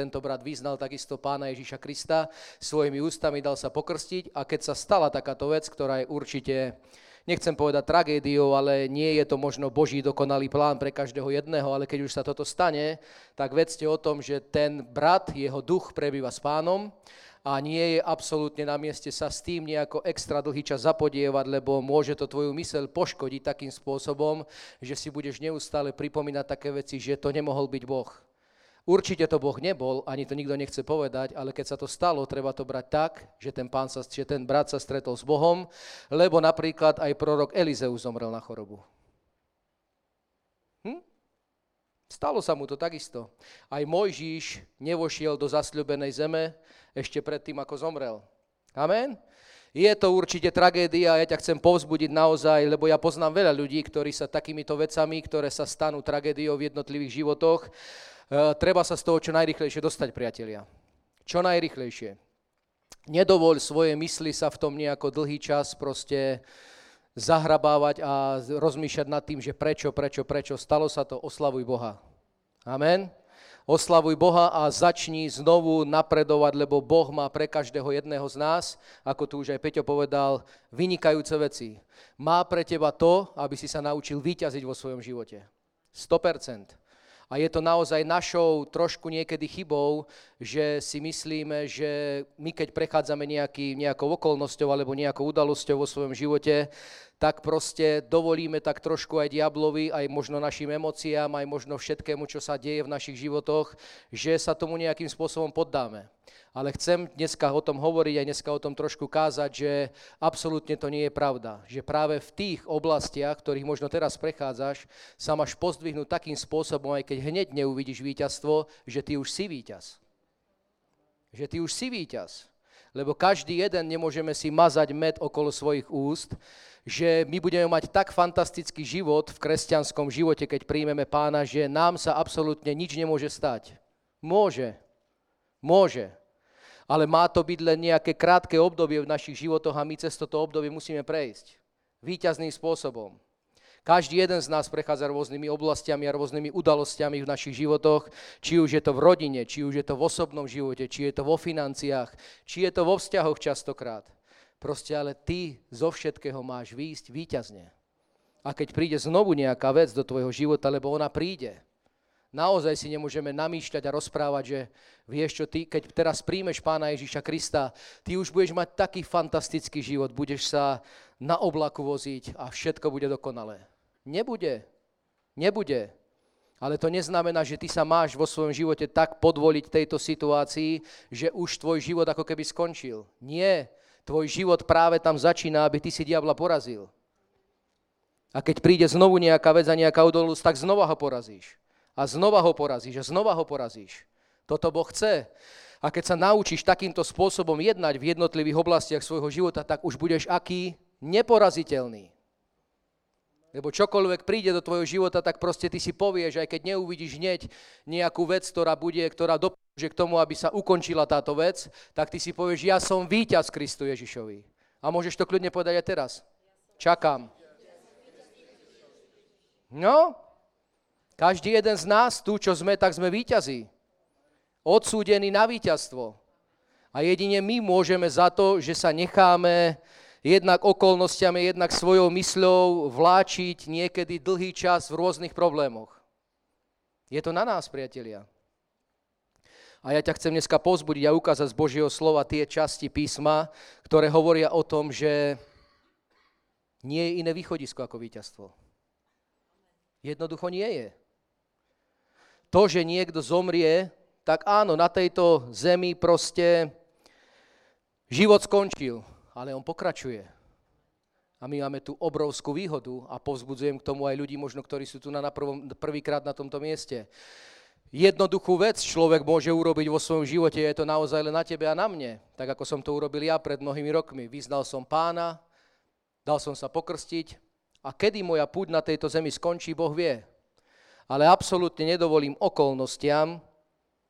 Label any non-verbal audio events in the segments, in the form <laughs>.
tento brat vyznal takisto pána Ježíša Krista, svojimi ústami dal sa pokrstiť a keď sa stala takáto vec, ktorá je určite nechcem povedať tragédiou, ale nie je to možno Boží dokonalý plán pre každého jedného, ale keď už sa toto stane, tak vedzte o tom, že ten brat, jeho duch prebýva s pánom a nie je absolútne na mieste sa s tým nejako extra dlhý čas zapodievať, lebo môže to tvoju mysel poškodiť takým spôsobom, že si budeš neustále pripomínať také veci, že to nemohol byť Boh. Určite to Boh nebol, ani to nikto nechce povedať, ale keď sa to stalo, treba to brať tak, že ten, pán sa, že ten brat sa stretol s Bohom, lebo napríklad aj prorok Elizeus zomrel na chorobu. Hm? Stalo sa mu to takisto. Aj Mojžíš nevošiel do zasľubenej zeme ešte predtým, ako zomrel. Amen? Je to určite tragédia, ja ťa chcem povzbudiť naozaj, lebo ja poznám veľa ľudí, ktorí sa takýmito vecami, ktoré sa stanú tragédiou v jednotlivých životoch, treba sa z toho čo najrychlejšie dostať, priatelia. Čo najrychlejšie. Nedovoľ svoje mysli sa v tom nejako dlhý čas proste zahrabávať a rozmýšľať nad tým, že prečo, prečo, prečo. Stalo sa to, oslavuj Boha. Amen. Oslavuj Boha a začni znovu napredovať, lebo Boh má pre každého jedného z nás, ako tu už aj Peťo povedal, vynikajúce veci. Má pre teba to, aby si sa naučil vyťaziť vo svojom živote. 100%. A je to naozaj našou trošku niekedy chybou, že si myslíme, že my keď prechádzame nejaký, nejakou okolnosťou alebo nejakou udalosťou vo svojom živote, tak proste dovolíme tak trošku aj diablovi, aj možno našim emóciám, aj možno všetkému, čo sa deje v našich životoch, že sa tomu nejakým spôsobom poddáme ale chcem dneska o tom hovoriť aj dneska o tom trošku kázať, že absolútne to nie je pravda. Že práve v tých oblastiach, ktorých možno teraz prechádzaš, sa máš pozdvihnúť takým spôsobom, aj keď hneď neuvidíš víťazstvo, že ty už si víťaz. Že ty už si víťaz. Lebo každý jeden nemôžeme si mazať med okolo svojich úst, že my budeme mať tak fantastický život v kresťanskom živote, keď príjmeme pána, že nám sa absolútne nič nemôže stať. Môže. Môže ale má to byť len nejaké krátke obdobie v našich životoch a my cez toto obdobie musíme prejsť. Výťazným spôsobom. Každý jeden z nás prechádza rôznymi oblastiami a rôznymi udalostiami v našich životoch, či už je to v rodine, či už je to v osobnom živote, či je to vo financiách, či je to vo vzťahoch častokrát. Proste ale ty zo všetkého máš výjsť výťazne. A keď príde znovu nejaká vec do tvojho života, lebo ona príde, Naozaj si nemôžeme namýšľať a rozprávať, že vieš čo, ty, keď teraz príjmeš Pána Ježíša Krista, ty už budeš mať taký fantastický život, budeš sa na oblaku voziť a všetko bude dokonalé. Nebude. Nebude. Ale to neznamená, že ty sa máš vo svojom živote tak podvoliť tejto situácii, že už tvoj život ako keby skončil. Nie. Tvoj život práve tam začína, aby ty si diabla porazil. A keď príde znovu nejaká vec a nejaká udolnosť, tak znova ho porazíš a znova ho porazíš a znova ho porazíš. Toto Boh chce. A keď sa naučíš takýmto spôsobom jednať v jednotlivých oblastiach svojho života, tak už budeš aký? Neporaziteľný. Lebo čokoľvek príde do tvojho života, tak proste ty si povieš, aj keď neuvidíš hneď nejakú vec, ktorá bude, ktorá dopomôže k tomu, aby sa ukončila táto vec, tak ty si povieš, ja som víťaz Kristu Ježišovi. A môžeš to kľudne povedať aj teraz. Čakám. No, každý jeden z nás, tu čo sme, tak sme víťazí. Odsúdení na víťazstvo. A jedine my môžeme za to, že sa necháme jednak okolnostiami, jednak svojou mysľou vláčiť niekedy dlhý čas v rôznych problémoch. Je to na nás, priatelia. A ja ťa chcem dneska pozbudiť a ukázať z Božieho slova tie časti písma, ktoré hovoria o tom, že nie je iné východisko ako víťazstvo. Jednoducho nie je to, že niekto zomrie, tak áno, na tejto zemi proste život skončil, ale on pokračuje. A my máme tu obrovskú výhodu a povzbudzujem k tomu aj ľudí, možno ktorí sú tu na, prvom, prvýkrát na tomto mieste. Jednoduchú vec človek môže urobiť vo svojom živote, je to naozaj len na tebe a na mne, tak ako som to urobil ja pred mnohými rokmi. Vyznal som pána, dal som sa pokrstiť a kedy moja púť na tejto zemi skončí, Boh vie ale absolútne nedovolím okolnostiam,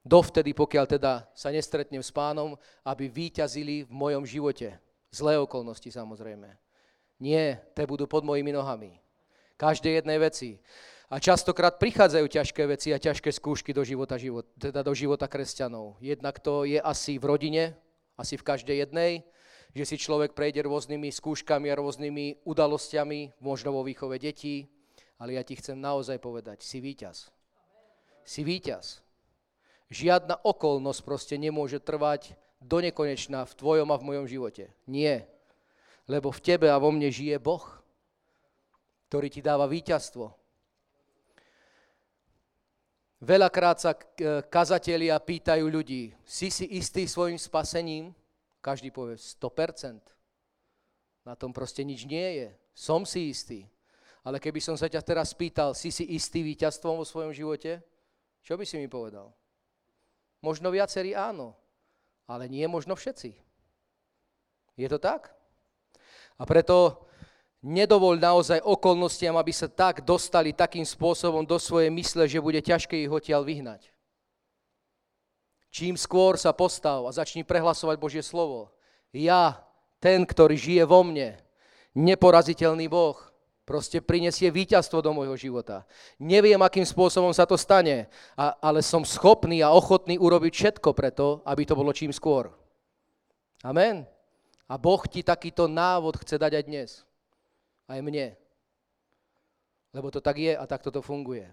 dovtedy, pokiaľ teda sa nestretnem s pánom, aby výťazili v mojom živote. Zlé okolnosti samozrejme. Nie, te budú pod mojimi nohami. Každej jednej veci. A častokrát prichádzajú ťažké veci a ťažké skúšky do života, život, teda do života kresťanov. Jednak to je asi v rodine, asi v každej jednej, že si človek prejde rôznymi skúškami a rôznymi udalosťami, možno vo výchove detí, ale ja ti chcem naozaj povedať, si víťaz. Si víťaz. Žiadna okolnosť proste nemôže trvať do nekonečna v tvojom a v mojom živote. Nie. Lebo v tebe a vo mne žije Boh, ktorý ti dáva víťazstvo. Veľakrát sa e, kazatelia pýtajú ľudí, si si istý svojim spasením? Každý povie 100%. Na tom proste nič nie je. Som si istý. Ale keby som sa ťa teraz spýtal, si si istý víťazstvom vo svojom živote? Čo by si mi povedal? Možno viacerí áno, ale nie možno všetci. Je to tak? A preto Nedovol naozaj okolnostiam, aby sa tak dostali takým spôsobom do svojej mysle, že bude ťažké ich odtiaľ vyhnať. Čím skôr sa postav a začni prehlasovať Božie slovo. Ja, ten, ktorý žije vo mne, neporaziteľný Boh, proste prinesie víťazstvo do môjho života. Neviem, akým spôsobom sa to stane, ale som schopný a ochotný urobiť všetko preto, aby to bolo čím skôr. Amen. A Boh ti takýto návod chce dať aj dnes aj mne. Lebo to tak je a takto to funguje.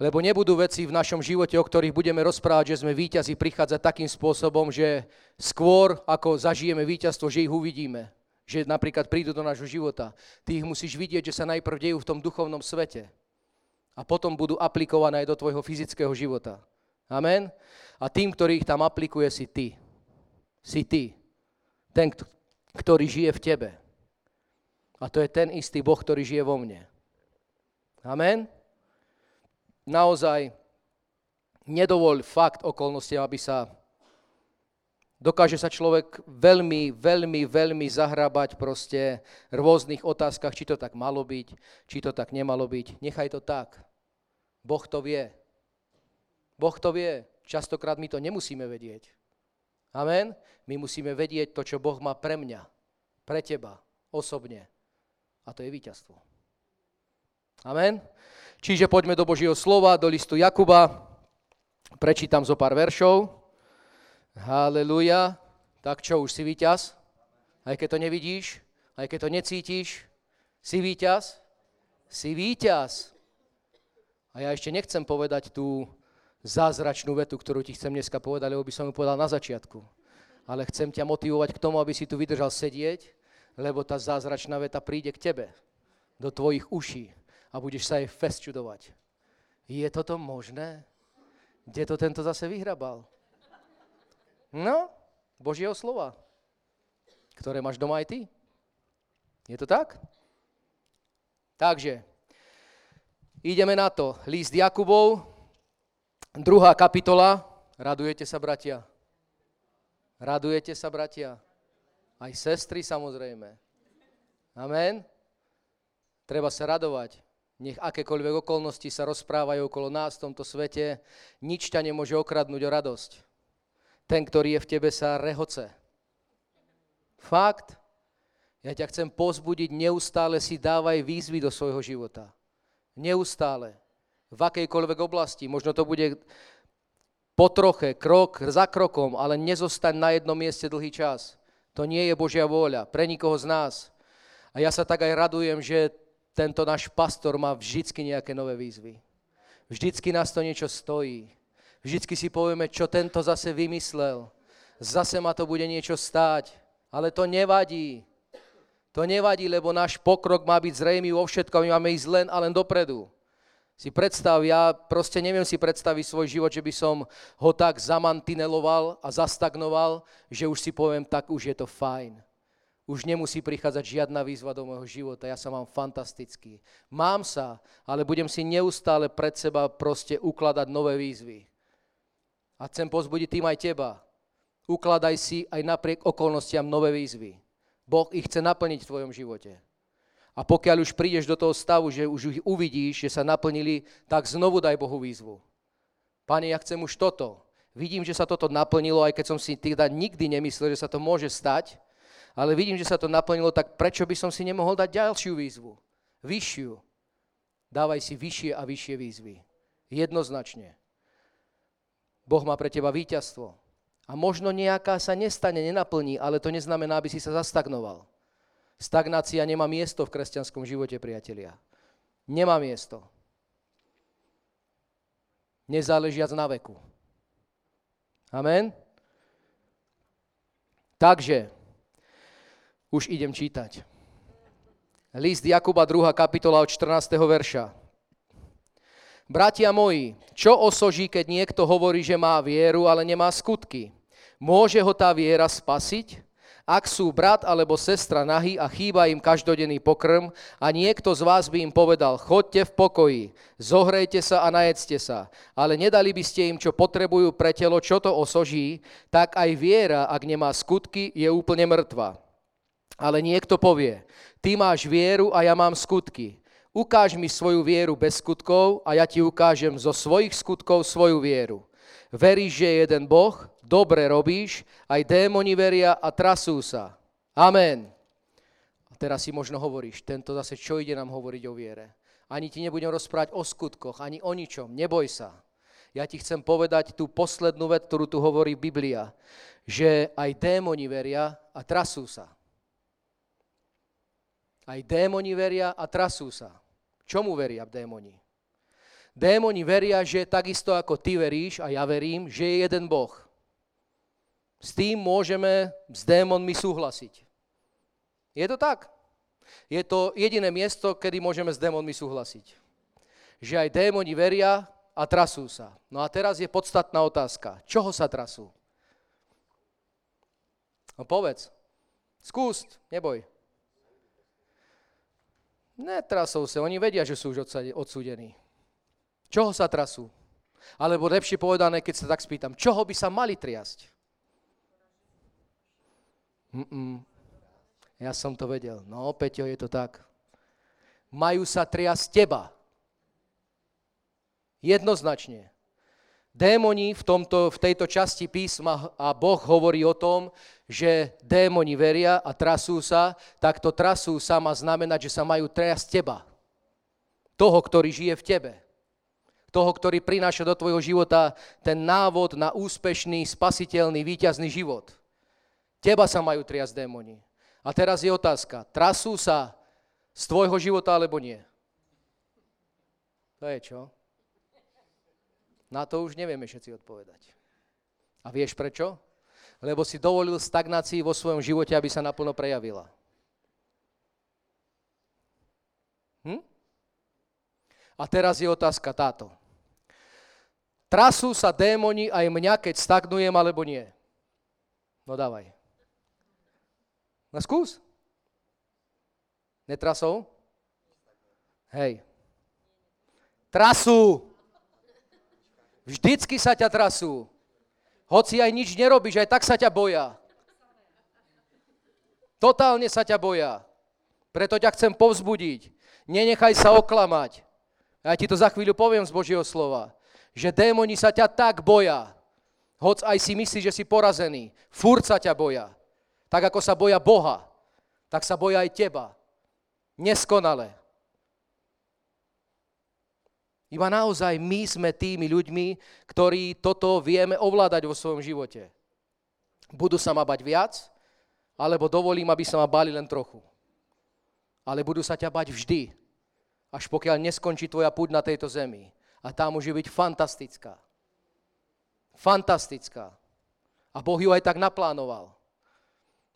Lebo nebudú veci v našom živote, o ktorých budeme rozprávať, že sme víťazi, prichádzať takým spôsobom, že skôr ako zažijeme víťazstvo, že ich uvidíme. Že napríklad prídu do nášho života. Ty ich musíš vidieť, že sa najprv dejú v tom duchovnom svete. A potom budú aplikované aj do tvojho fyzického života. Amen? A tým, ktorý ich tam aplikuje, si ty. Si ty. Ten, ktorý žije v tebe. A to je ten istý Boh, ktorý žije vo mne. Amen? Naozaj nedovoľ fakt okolnosti, aby sa dokáže sa človek veľmi, veľmi, veľmi zahrabať proste v rôznych otázkach, či to tak malo byť, či to tak nemalo byť. Nechaj to tak. Boh to vie. Boh to vie. Častokrát my to nemusíme vedieť. Amen? My musíme vedieť to, čo Boh má pre mňa, pre teba, osobne. A to je víťazstvo. Amen. Čiže poďme do Božieho slova, do listu Jakuba. Prečítam zo pár veršov. Haleluja. Tak čo, už si víťaz? Aj keď to nevidíš, aj keď to necítiš, si víťaz? Si víťaz. A ja ešte nechcem povedať tú zázračnú vetu, ktorú ti chcem dneska povedať, lebo by som ju povedal na začiatku. Ale chcem ťa motivovať k tomu, aby si tu vydržal sedieť lebo tá zázračná veta príde k tebe, do tvojich uší a budeš sa jej fest. Je toto možné? Kde to tento zase vyhrabal? No, Božieho slova, ktoré máš doma aj ty. Je to tak? Takže, ideme na to. List Jakubov, druhá kapitola. Radujete sa, bratia? Radujete sa, bratia? Aj sestry samozrejme. Amen. Treba sa radovať. Nech akékoľvek okolnosti sa rozprávajú okolo nás v tomto svete, nič ťa nemôže okradnúť o radosť. Ten, ktorý je v tebe, sa rehoce. Fakt. Ja ťa chcem pozbudiť, neustále si dávaj výzvy do svojho života. Neustále. V akejkoľvek oblasti. Možno to bude po troche, krok za krokom, ale nezostaň na jednom mieste dlhý čas. To nie je Božia vôľa pre nikoho z nás. A ja sa tak aj radujem, že tento náš pastor má vždycky nejaké nové výzvy. Vždycky nás to niečo stojí. Vždycky si povieme, čo tento zase vymyslel. Zase ma to bude niečo stáť. Ale to nevadí. To nevadí, lebo náš pokrok má byť zrejmý vo všetkom. My máme ísť len a len dopredu. Si predstav, ja proste neviem si predstaviť svoj život, že by som ho tak zamantineloval a zastagnoval, že už si poviem, tak už je to fajn. Už nemusí prichádzať žiadna výzva do môjho života, ja sa mám fantastický. Mám sa, ale budem si neustále pred seba proste ukladať nové výzvy. A chcem pozbudiť tým aj teba. Ukladaj si aj napriek okolnostiam nové výzvy. Boh ich chce naplniť v tvojom živote. A pokiaľ už prídeš do toho stavu, že už ich uvidíš, že sa naplnili, tak znovu daj Bohu výzvu. Pane, ja chcem už toto. Vidím, že sa toto naplnilo, aj keď som si teda nikdy nemyslel, že sa to môže stať, ale vidím, že sa to naplnilo, tak prečo by som si nemohol dať ďalšiu výzvu? Vyššiu. Dávaj si vyššie a vyššie výzvy. Jednoznačne. Boh má pre teba víťazstvo. A možno nejaká sa nestane, nenaplní, ale to neznamená, aby si sa zastagnoval. Stagnácia nemá miesto v kresťanskom živote, priatelia. Nemá miesto. Nezáležiac na veku. Amen? Takže, už idem čítať. List Jakuba 2. kapitola od 14. verša. Bratia moji, čo osoží, keď niekto hovorí, že má vieru, ale nemá skutky? Môže ho tá viera spasiť? Ak sú brat alebo sestra nahý a chýba im každodenný pokrm a niekto z vás by im povedal, chodte v pokoji, zohrejte sa a najedzte sa, ale nedali by ste im, čo potrebujú pre telo, čo to osoží, tak aj viera, ak nemá skutky, je úplne mŕtva. Ale niekto povie, ty máš vieru a ja mám skutky. Ukáž mi svoju vieru bez skutkov a ja ti ukážem zo svojich skutkov svoju vieru. Veríš, že je jeden Boh, dobre robíš, aj démoni veria a trasú sa. Amen. A teraz si možno hovoríš, tento zase čo ide nám hovoriť o viere? Ani ti nebudem rozprávať o skutkoch, ani o ničom, neboj sa. Ja ti chcem povedať tú poslednú vec, ktorú tu hovorí Biblia, že aj démoni veria a trasú sa. Aj démoni veria a trasú sa. Čomu veria démoni? Démoni veria, že takisto ako ty veríš a ja verím, že je jeden Boh. S tým môžeme s démonmi súhlasiť. Je to tak? Je to jediné miesto, kedy môžeme s démonmi súhlasiť. Že aj démoni veria a trasú sa. No a teraz je podstatná otázka. Čoho sa trasú? No povedz. Skús, neboj. Netrasou sa, oni vedia, že sú už odsúdení. Čoho sa trasú? Alebo lepšie povedané, keď sa tak spýtam, čoho by sa mali triasť? Mm-mm. Ja som to vedel. No, Peťo, je to tak. Majú sa triasť teba. Jednoznačne. Démoni v, tomto, v tejto časti písma a Boh hovorí o tom, že démoni veria a trasú sa, tak to trasú sa má znamenať, že sa majú triasť teba. Toho, ktorý žije v tebe. Toho, ktorý prináša do tvojho života ten návod na úspešný, spasiteľný, víťazný život. Teba sa majú triasť démoni. A teraz je otázka, trasú sa z tvojho života alebo nie? To je čo? Na to už nevieme všetci odpovedať. A vieš prečo? Lebo si dovolil stagnácii vo svojom živote, aby sa naplno prejavila. Hm? A teraz je otázka táto. Trasú sa démoni aj mňa, keď stagnujem, alebo nie? No dávaj. No skús. Netrasou? Hej. Trasú. Vždycky sa ťa trasú. Hoci aj nič nerobíš, aj tak sa ťa boja. Totálne sa ťa boja. Preto ťa chcem povzbudiť. Nenechaj sa oklamať. Ja ti to za chvíľu poviem z Božieho slova. Že démoni sa ťa tak boja. Hoc aj si myslíš, že si porazený. Furt sa ťa boja. Tak ako sa boja Boha, tak sa boja aj teba. Neskonale. Iba naozaj my sme tými ľuďmi, ktorí toto vieme ovládať vo svojom živote. Budú sa ma bať viac, alebo dovolím, aby sa ma bali len trochu. Ale budú sa ťa bať vždy, až pokiaľ neskončí tvoja púť na tejto zemi. A tá môže byť fantastická. Fantastická. A Boh ju aj tak naplánoval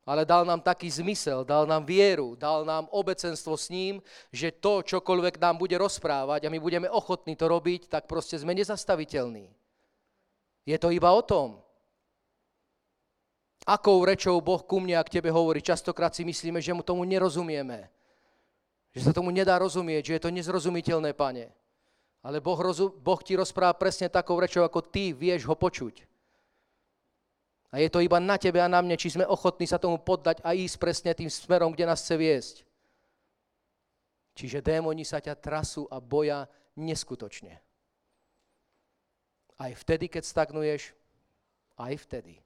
ale dal nám taký zmysel, dal nám vieru, dal nám obecenstvo s ním, že to, čokoľvek nám bude rozprávať a my budeme ochotní to robiť, tak proste sme nezastaviteľní. Je to iba o tom. Akou rečou Boh ku mne a k tebe hovorí? Častokrát si myslíme, že mu tomu nerozumieme. Že sa tomu nedá rozumieť, že je to nezrozumiteľné, pane. Ale boh, boh ti rozpráva presne takou rečou, ako ty vieš ho počuť. A je to iba na tebe a na mne, či sme ochotní sa tomu poddať a ísť presne tým smerom, kde nás chce viesť. Čiže démoni sa ťa trasú a boja neskutočne. Aj vtedy, keď stagnuješ, aj vtedy.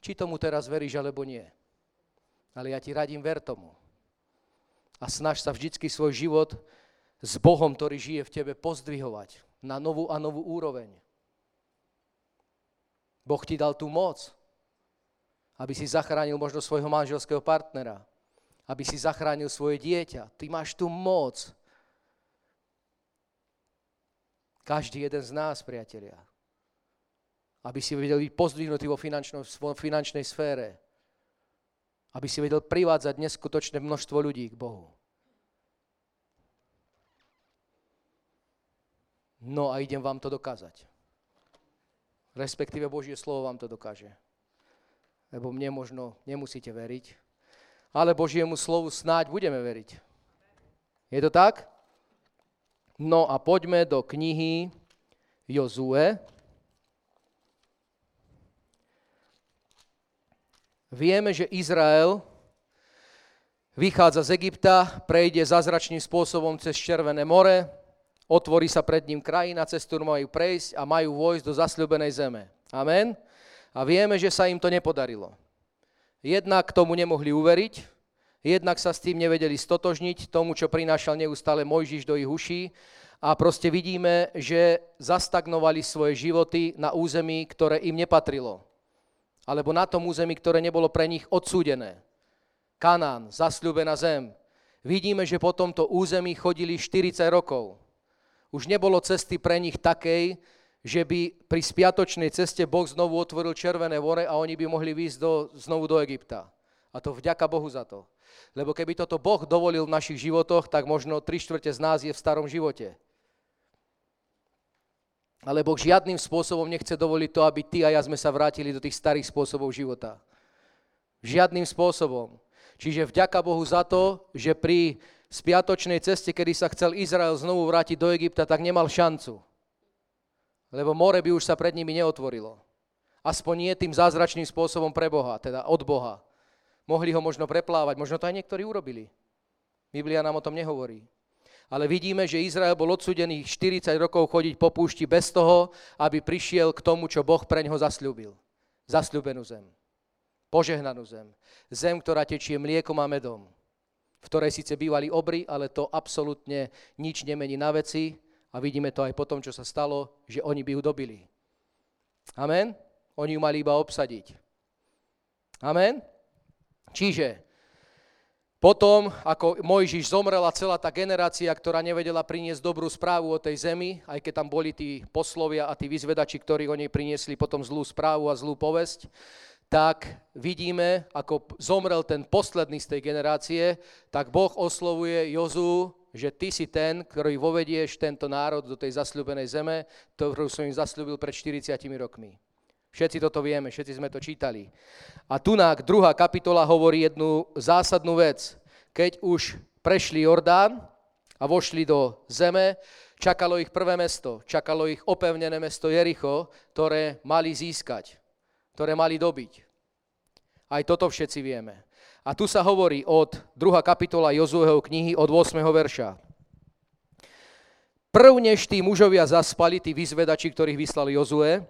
Či tomu teraz veríš, alebo nie. Ale ja ti radím, ver tomu. a snaž sa vždycky svoj život s Bohom, ktorý žije v tebe, pozdvihovať na novú a novú úroveň. Boh ti dal tú moc, aby si zachránil možno svojho manželského partnera, aby si zachránil svoje dieťa. Ty máš tú moc. Každý jeden z nás, priatelia. Aby si vedel byť pozdvihnutý vo finančnej sfére. Aby si vedel privádzať neskutočné množstvo ľudí k Bohu. No a idem vám to dokázať. Respektíve Božie slovo vám to dokáže. Lebo mne možno nemusíte veriť, ale Božiemu slovu snáď budeme veriť. Je to tak? No a poďme do knihy Jozue. Vieme, že Izrael vychádza z Egypta, prejde zázračným spôsobom cez Červené more, otvorí sa pred ním krajina, cez ktorú majú prejsť a majú vojsť do zasľubenej zeme. Amen. A vieme, že sa im to nepodarilo. Jednak tomu nemohli uveriť, jednak sa s tým nevedeli stotožniť, tomu, čo prinášal neustále Mojžiš do ich uší. A proste vidíme, že zastagnovali svoje životy na území, ktoré im nepatrilo. Alebo na tom území, ktoré nebolo pre nich odsúdené. Kanán, zasľúbená zem. Vidíme, že po tomto území chodili 40 rokov už nebolo cesty pre nich takej, že by pri spiatočnej ceste Boh znovu otvoril Červené more a oni by mohli výjsť do, znovu do Egypta. A to vďaka Bohu za to. Lebo keby toto Boh dovolil v našich životoch, tak možno tri štvrte z nás je v starom živote. Ale Boh žiadnym spôsobom nechce dovoliť to, aby ty a ja sme sa vrátili do tých starých spôsobov života. Žiadnym spôsobom. Čiže vďaka Bohu za to, že pri spiatočnej ceste, kedy sa chcel Izrael znovu vrátiť do Egypta, tak nemal šancu. Lebo more by už sa pred nimi neotvorilo. Aspoň nie tým zázračným spôsobom pre Boha, teda od Boha. Mohli ho možno preplávať, možno to aj niektorí urobili. Biblia nám o tom nehovorí. Ale vidíme, že Izrael bol odsudený 40 rokov chodiť po púšti bez toho, aby prišiel k tomu, čo Boh pre ňoho zasľúbil. Zasľúbenú zem. Požehnanú zem. Zem, ktorá tečie mliekom a medom v ktorej síce bývali obry, ale to absolútne nič nemení na veci a vidíme to aj po tom, čo sa stalo, že oni by ju dobili. Amen? Oni ju mali iba obsadiť. Amen? Čiže potom, ako Mojžiš zomrel a celá tá generácia, ktorá nevedela priniesť dobrú správu o tej zemi, aj keď tam boli tí poslovia a tí vyzvedači, ktorí o nej priniesli potom zlú správu a zlú povesť, tak vidíme, ako zomrel ten posledný z tej generácie, tak Boh oslovuje Jozu, že ty si ten, ktorý vovedieš tento národ do tej zasľubenej zeme, ktorú som im zasľúbil pred 40 rokmi. Všetci toto vieme, všetci sme to čítali. A tunák, druhá kapitola hovorí jednu zásadnú vec. Keď už prešli Jordán a vošli do zeme, čakalo ich prvé mesto, čakalo ich opevnené mesto Jericho, ktoré mali získať ktoré mali dobiť. Aj toto všetci vieme. A tu sa hovorí od 2. kapitola Jozueho knihy od 8. verša. Prv než tí mužovia zaspali, tí vyzvedači, ktorých vyslal Jozue,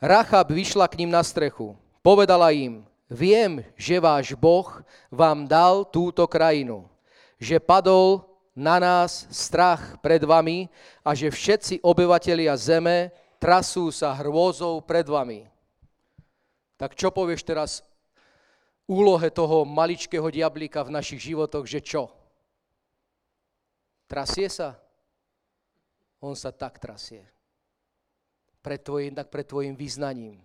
Rachab vyšla k ním na strechu. Povedala im, viem, že váš Boh vám dal túto krajinu, že padol na nás strach pred vami a že všetci obyvatelia zeme trasú sa hrôzou pred vami. Tak čo povieš teraz úlohe toho maličkého diablíka v našich životoch, že čo? Trasie sa? On sa tak trasie. Pred tvojim, tak pred tvojim vyznaním.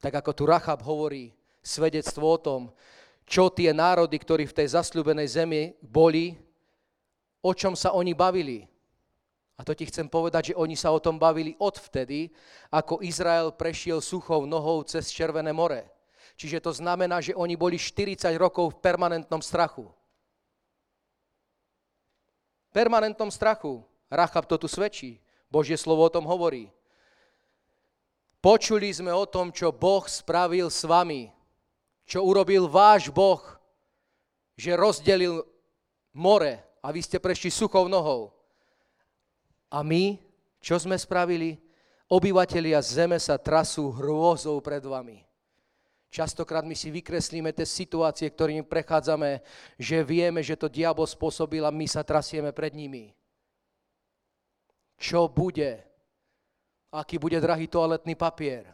Tak ako tu Rachab hovorí svedectvo o tom, čo tie národy, ktorí v tej zasľubenej zemi boli, o čom sa oni bavili. A to ti chcem povedať, že oni sa o tom bavili odvtedy, ako Izrael prešiel suchou nohou cez Červené more. Čiže to znamená, že oni boli 40 rokov v permanentnom strachu. Permanentnom strachu. Rachab to tu svedčí. Božie slovo o tom hovorí. Počuli sme o tom, čo Boh spravil s vami. Čo urobil váš Boh. Že rozdelil more a vy ste prešli suchou nohou. A my, čo sme spravili? Obyvatelia zeme sa trasú hrôzou pred vami. Častokrát my si vykreslíme tie situácie, ktorými prechádzame, že vieme, že to diabol spôsobil a my sa trasieme pred nimi. Čo bude? Aký bude drahý toaletný papier?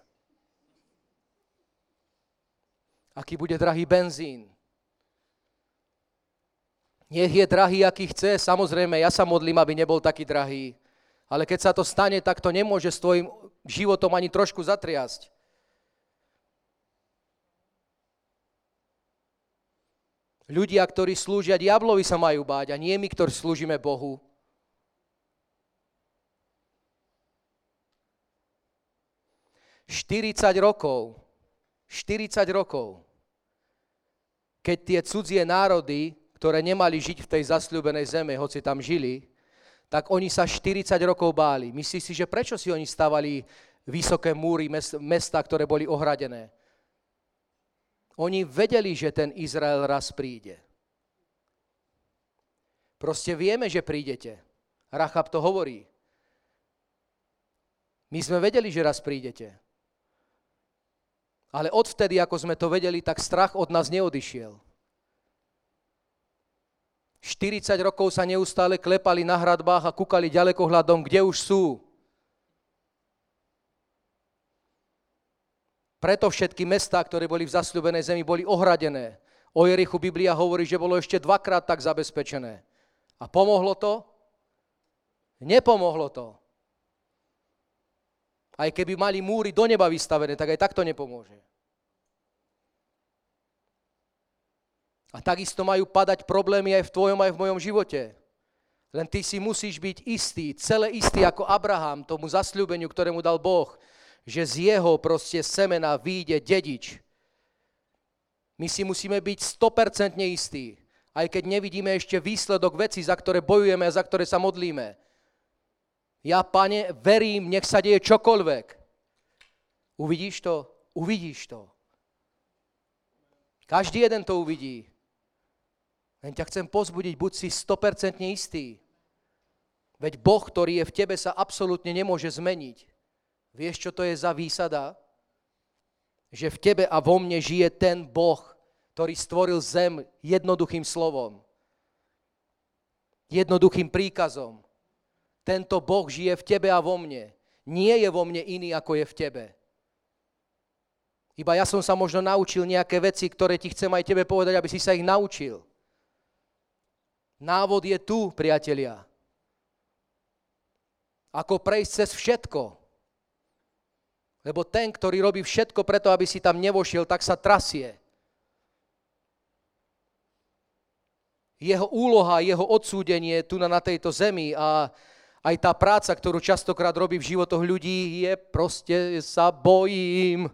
Aký bude drahý benzín? Nech je drahý, aký chce, samozrejme, ja sa modlím, aby nebol taký drahý. Ale keď sa to stane, tak to nemôže s tvojim životom ani trošku zatriasť. Ľudia, ktorí slúžia diablovi, sa majú báť a nie my, ktorí slúžime Bohu. Štyridsať rokov, 40 rokov, keď tie cudzie národy, ktoré nemali žiť v tej zasľúbenej zeme, hoci tam žili, tak oni sa 40 rokov báli. Myslíš si, že prečo si oni stavali vysoké múry, mesta, ktoré boli ohradené? Oni vedeli, že ten Izrael raz príde. Proste vieme, že prídete. Rachab to hovorí. My sme vedeli, že raz prídete. Ale odvtedy, ako sme to vedeli, tak strach od nás neodišiel. 40 rokov sa neustále klepali na hradbách a kúkali ďaleko hľadom, kde už sú. Preto všetky mestá, ktoré boli v zasľubenej zemi, boli ohradené. O Jerichu Biblia hovorí, že bolo ešte dvakrát tak zabezpečené. A pomohlo to? Nepomohlo to. Aj keby mali múry do neba vystavené, tak aj tak to nepomôže. A takisto majú padať problémy aj v tvojom, aj v mojom živote. Len ty si musíš byť istý, celé istý ako Abraham, tomu zasľúbeniu, ktorému dal Boh, že z jeho proste semena vyjde dedič. My si musíme byť 100% istí, aj keď nevidíme ešte výsledok veci, za ktoré bojujeme a za ktoré sa modlíme. Ja, pane, verím, nech sa deje čokoľvek. Uvidíš to? Uvidíš to. Každý jeden to uvidí. Len ťa chcem pozbudiť, buď si 100% istý. Veď Boh, ktorý je v tebe, sa absolútne nemôže zmeniť. Vieš, čo to je za výsada? Že v tebe a vo mne žije ten Boh, ktorý stvoril zem jednoduchým slovom. Jednoduchým príkazom. Tento Boh žije v tebe a vo mne. Nie je vo mne iný, ako je v tebe. Iba ja som sa možno naučil nejaké veci, ktoré ti chcem aj tebe povedať, aby si sa ich naučil. Návod je tu, priatelia. Ako prejsť cez všetko. Lebo ten, ktorý robí všetko preto, aby si tam nevošiel, tak sa trasie. Jeho úloha, jeho odsúdenie tu na, tejto zemi a aj tá práca, ktorú častokrát robí v životoch ľudí, je proste sa bojím.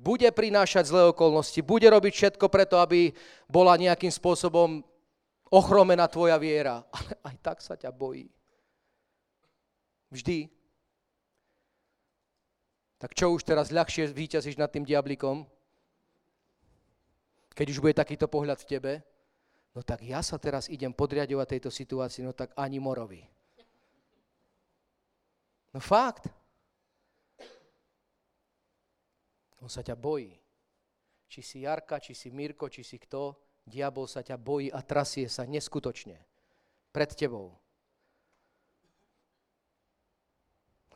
Bude prinášať zlé okolnosti, bude robiť všetko preto, aby bola nejakým spôsobom ochromená tvoja viera. <laughs> Ale aj tak sa ťa bojí. Vždy. Tak čo už teraz ľahšie výťazíš nad tým diablikom? Keď už bude takýto pohľad v tebe? No tak ja sa teraz idem podriadovať tejto situácii, no tak ani morovi. No fakt. On sa ťa bojí. Či si Jarka, či si Mirko, či si kto, diabol sa ťa bojí a trasie sa neskutočne. Pred tebou.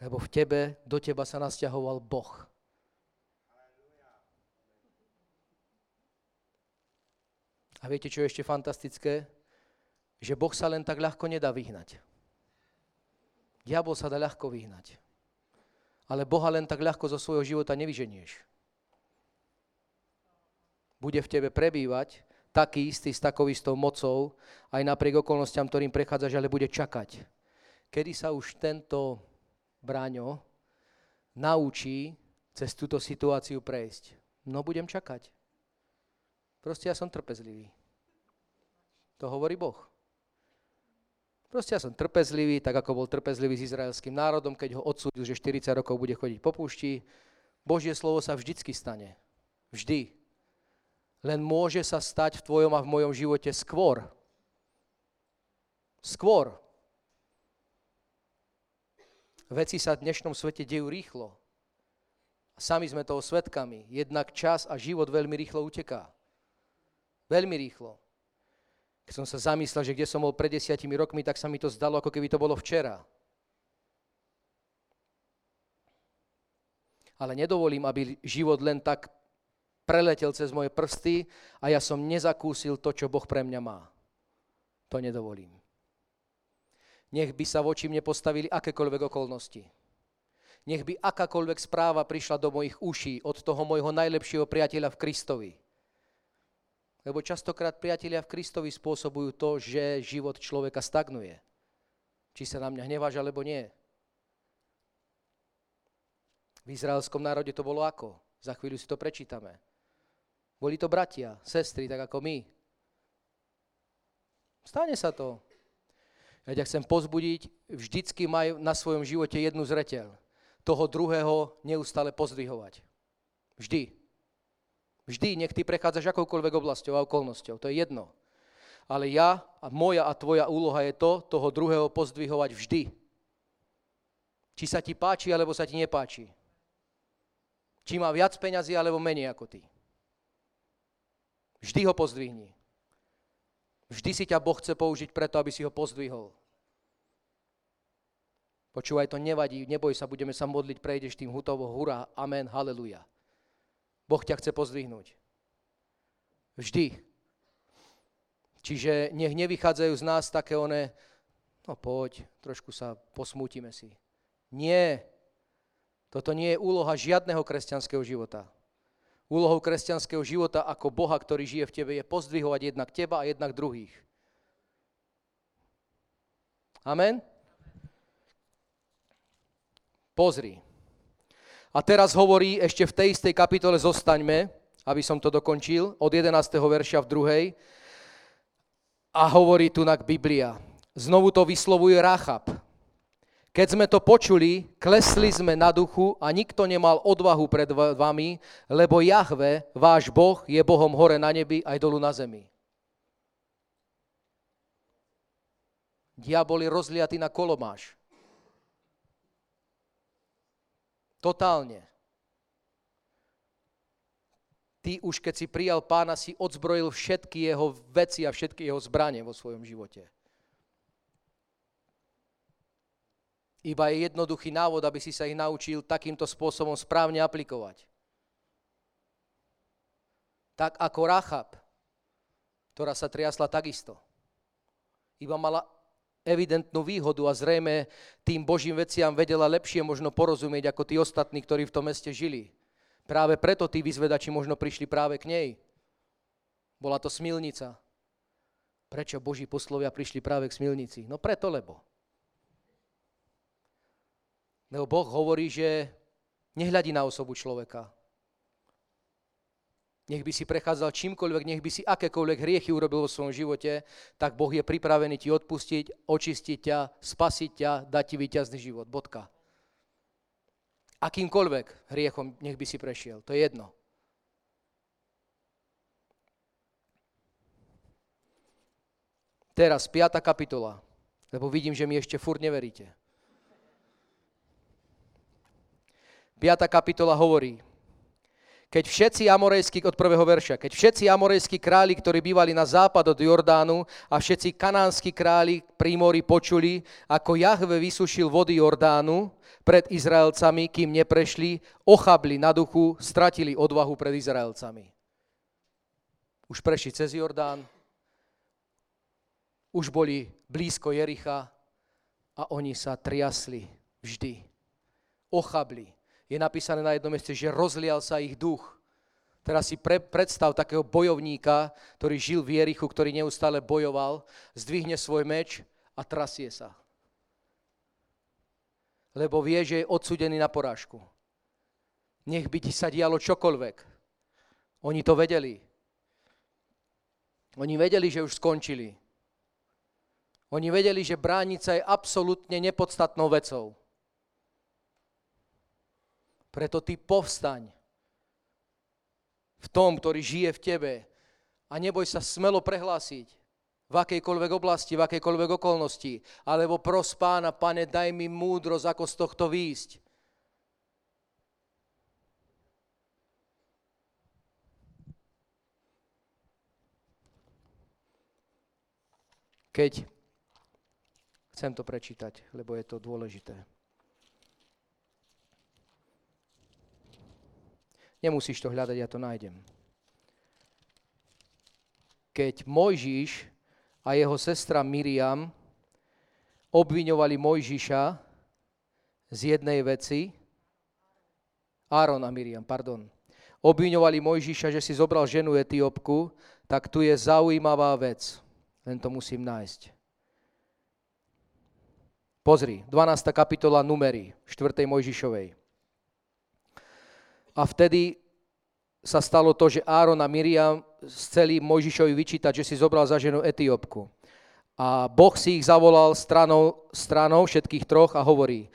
Lebo v tebe, do teba sa nasťahoval Boh. A viete, čo je ešte fantastické? Že Boh sa len tak ľahko nedá vyhnať. Diabol sa dá ľahko vyhnať. Ale Boha len tak ľahko zo svojho života nevyženieš. Bude v tebe prebývať taký istý s takou istou mocou, aj napriek okolnostiam, ktorým prechádzaš, ale bude čakať. Kedy sa už tento Bráňo, naučí cez túto situáciu prejsť. No budem čakať. Proste ja som trpezlivý. To hovorí Boh. Proste ja som trpezlivý, tak ako bol trpezlivý s izraelským národom, keď ho odsúdil, že 40 rokov bude chodiť po púšti. Božie slovo sa vždycky stane. Vždy. Len môže sa stať v tvojom a v mojom živote skôr. Skôr. Veci sa v dnešnom svete dejú rýchlo. Sami sme toho svetkami. Jednak čas a život veľmi rýchlo uteká. Veľmi rýchlo. Keď som sa zamyslel, že kde som bol pred desiatimi rokmi, tak sa mi to zdalo, ako keby to bolo včera. Ale nedovolím, aby život len tak preletel cez moje prsty a ja som nezakúsil to, čo Boh pre mňa má. To nedovolím. Nech by sa voči mne postavili akékoľvek okolnosti. Nech by akákoľvek správa prišla do mojich uší od toho môjho najlepšieho priateľa v Kristovi. Lebo častokrát priatelia v Kristovi spôsobujú to, že život človeka stagnuje. Či sa na mňa hneváš, alebo nie. V izraelskom národe to bolo ako? Za chvíľu si to prečítame. Boli to bratia, sestry, tak ako my. Stane sa to. Ja ťa chcem pozbudiť, vždycky maj na svojom živote jednu zreteľ. Toho druhého neustále pozdvihovať. Vždy. Vždy, nech ty prechádzaš akoukoľvek oblasťou a okolnosťou, to je jedno. Ale ja a moja a tvoja úloha je to, toho druhého pozdvihovať vždy. Či sa ti páči, alebo sa ti nepáči. Či má viac peňazí, alebo menej ako ty. Vždy ho pozdvihni. Vždy si ťa Boh chce použiť preto, aby si ho pozdvihol. Počúvaj, to nevadí, neboj sa, budeme sa modliť, prejdeš tým hutovo, hurá, amen, haleluja. Boh ťa chce pozdvihnúť. Vždy. Čiže nech nevychádzajú z nás také one, no poď, trošku sa posmútime si. Nie. Toto nie je úloha žiadneho kresťanského života. Úlohou kresťanského života ako Boha, ktorý žije v tebe, je pozdvihovať jednak teba a jednak druhých. Amen? Pozri. A teraz hovorí ešte v tej istej kapitole zostaňme, aby som to dokončil, od 11. verša v druhej. A hovorí tu na Biblia. Znovu to vyslovuje Rachab. Keď sme to počuli, klesli sme na duchu a nikto nemal odvahu pred vami, lebo Jahve, váš Boh, je Bohom hore na nebi aj dolu na zemi. Diabol je rozliatý na kolomáš. Totálne. Ty už keď si prijal pána, si odzbrojil všetky jeho veci a všetky jeho zbranie vo svojom živote. Iba je jednoduchý návod, aby si sa ich naučil takýmto spôsobom správne aplikovať. Tak ako Rachab, ktorá sa triasla takisto. Iba mala evidentnú výhodu a zrejme tým Božím veciam vedela lepšie možno porozumieť ako tí ostatní, ktorí v tom meste žili. Práve preto tí vyzvedači možno prišli práve k nej. Bola to smilnica. Prečo Boží poslovia prišli práve k smilnici? No preto, lebo. Lebo Boh hovorí, že nehľadí na osobu človeka. Nech by si prechádzal čímkoľvek, nech by si akékoľvek hriechy urobil vo svojom živote, tak Boh je pripravený ti odpustiť, očistiť ťa, spasiť ťa, dať ti víťazný život. Bodka. Akýmkoľvek hriechom nech by si prešiel. To je jedno. Teraz, 5. kapitola, lebo vidím, že mi ešte furt neveríte. 5. kapitola hovorí, keď všetci amorejskí, od prvého verša, keď všetci amorejskí králi, ktorí bývali na západ od Jordánu a všetci kanánsky králi pri mori počuli, ako Jahve vysušil vody Jordánu pred Izraelcami, kým neprešli, ochabli na duchu, stratili odvahu pred Izraelcami. Už prešli cez Jordán, už boli blízko Jericha a oni sa triasli vždy. Ochabli je napísané na jednom mieste, že rozlial sa ich duch. Teraz si pre, predstav takého bojovníka, ktorý žil v Jerichu, ktorý neustále bojoval, zdvihne svoj meč a trasie sa. Lebo vie, že je odsudený na porážku. Nech by ti sa dialo čokoľvek. Oni to vedeli. Oni vedeli, že už skončili. Oni vedeli, že brániť sa je absolútne nepodstatnou vecou. Preto ty povstaň v tom, ktorý žije v tebe a neboj sa smelo prehlásiť. v akejkoľvek oblasti, v akejkoľvek okolnosti. Alebo pros pána, pane, daj mi múdrosť, ako z tohto výjsť. Keď chcem to prečítať, lebo je to dôležité. Nemusíš to hľadať, ja to nájdem. Keď Mojžiš a jeho sestra Miriam obviňovali Mojžiša z jednej veci, Áron a Miriam, pardon, obviňovali Mojžiša, že si zobral ženu Etiópku, tak tu je zaujímavá vec. Len to musím nájsť. Pozri, 12. kapitola Numery, 4. Mojžišovej. A vtedy sa stalo to, že Áron a Miriam chceli Mojžišovi vyčítať, že si zobral za ženu Etiópku. A Boh si ich zavolal stranou, stranou všetkých troch a hovorí,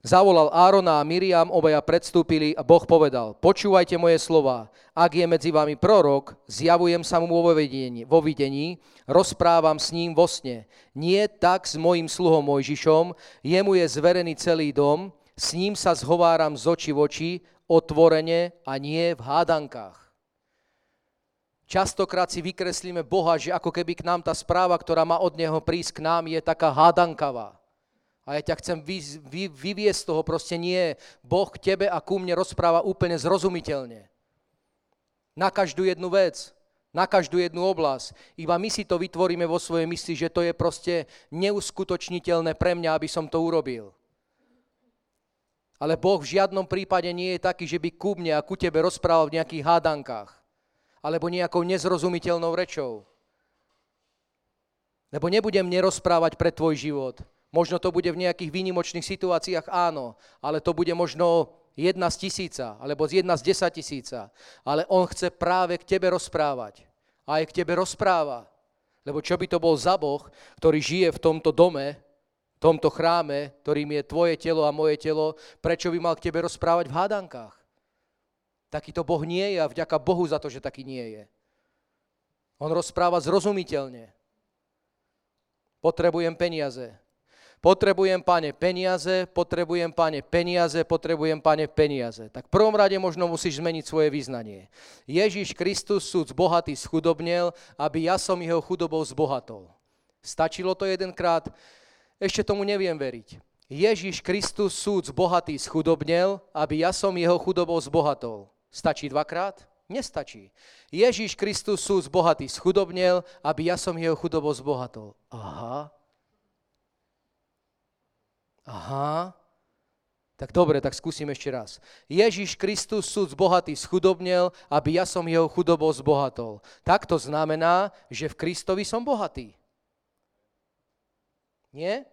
Zavolal Árona a Miriam, obaja predstúpili a Boh povedal, počúvajte moje slova, ak je medzi vami prorok, zjavujem sa mu vo videní, vo videní, rozprávam s ním vo sne. Nie tak s mojim sluhom Mojžišom, jemu je zverený celý dom, s ním sa zhováram z oči v oči, otvorene a nie v hádankách. Častokrát si vykreslíme Boha, že ako keby k nám tá správa, ktorá má od Neho prísť k nám, je taká hádankavá. A ja ťa chcem vy, vy, vyviesť z toho, proste nie. Boh k tebe a ku mne rozpráva úplne zrozumiteľne. Na každú jednu vec, na každú jednu oblasť. Iba my si to vytvoríme vo svojej mysli, že to je proste neuskutočniteľné pre mňa, aby som to urobil. Ale Boh v žiadnom prípade nie je taký, že by ku mne a ku tebe rozprával v nejakých hádankách. Alebo nejakou nezrozumiteľnou rečou. Lebo nebudem nerozprávať pre tvoj život, Možno to bude v nejakých výnimočných situáciách, áno, ale to bude možno jedna z tisíca, alebo jedna z desať tisíca. Ale on chce práve k tebe rozprávať. A aj k tebe rozpráva. Lebo čo by to bol za Boh, ktorý žije v tomto dome, tomto chráme, ktorým je tvoje telo a moje telo, prečo by mal k tebe rozprávať v hádankách? Takýto Boh nie je a vďaka Bohu za to, že taký nie je. On rozpráva zrozumiteľne. Potrebujem peniaze. Potrebujem, pane, peniaze, potrebujem, pane, peniaze, potrebujem, pane, peniaze. Tak v prvom rade možno musíš zmeniť svoje význanie. Ježiš Kristus, súd bohatý, schudobnel, aby ja som jeho chudobou zbohatol. Stačilo to jedenkrát? Ešte tomu neviem veriť. Ježiš Kristus, súd bohatý, schudobnel, aby ja som jeho chudobou zbohatol. Stačí dvakrát? Nestačí. Ježiš Kristus, súd bohatý, schudobnel, aby ja som jeho chudobou zbohatol. Aha, Aha, tak dobre, tak skúsim ešte raz. Ježiš Kristus, súd bohatý, schudobnel, aby ja som jeho chudobou zbohatol. Tak to znamená, že v Kristovi som bohatý. Nie?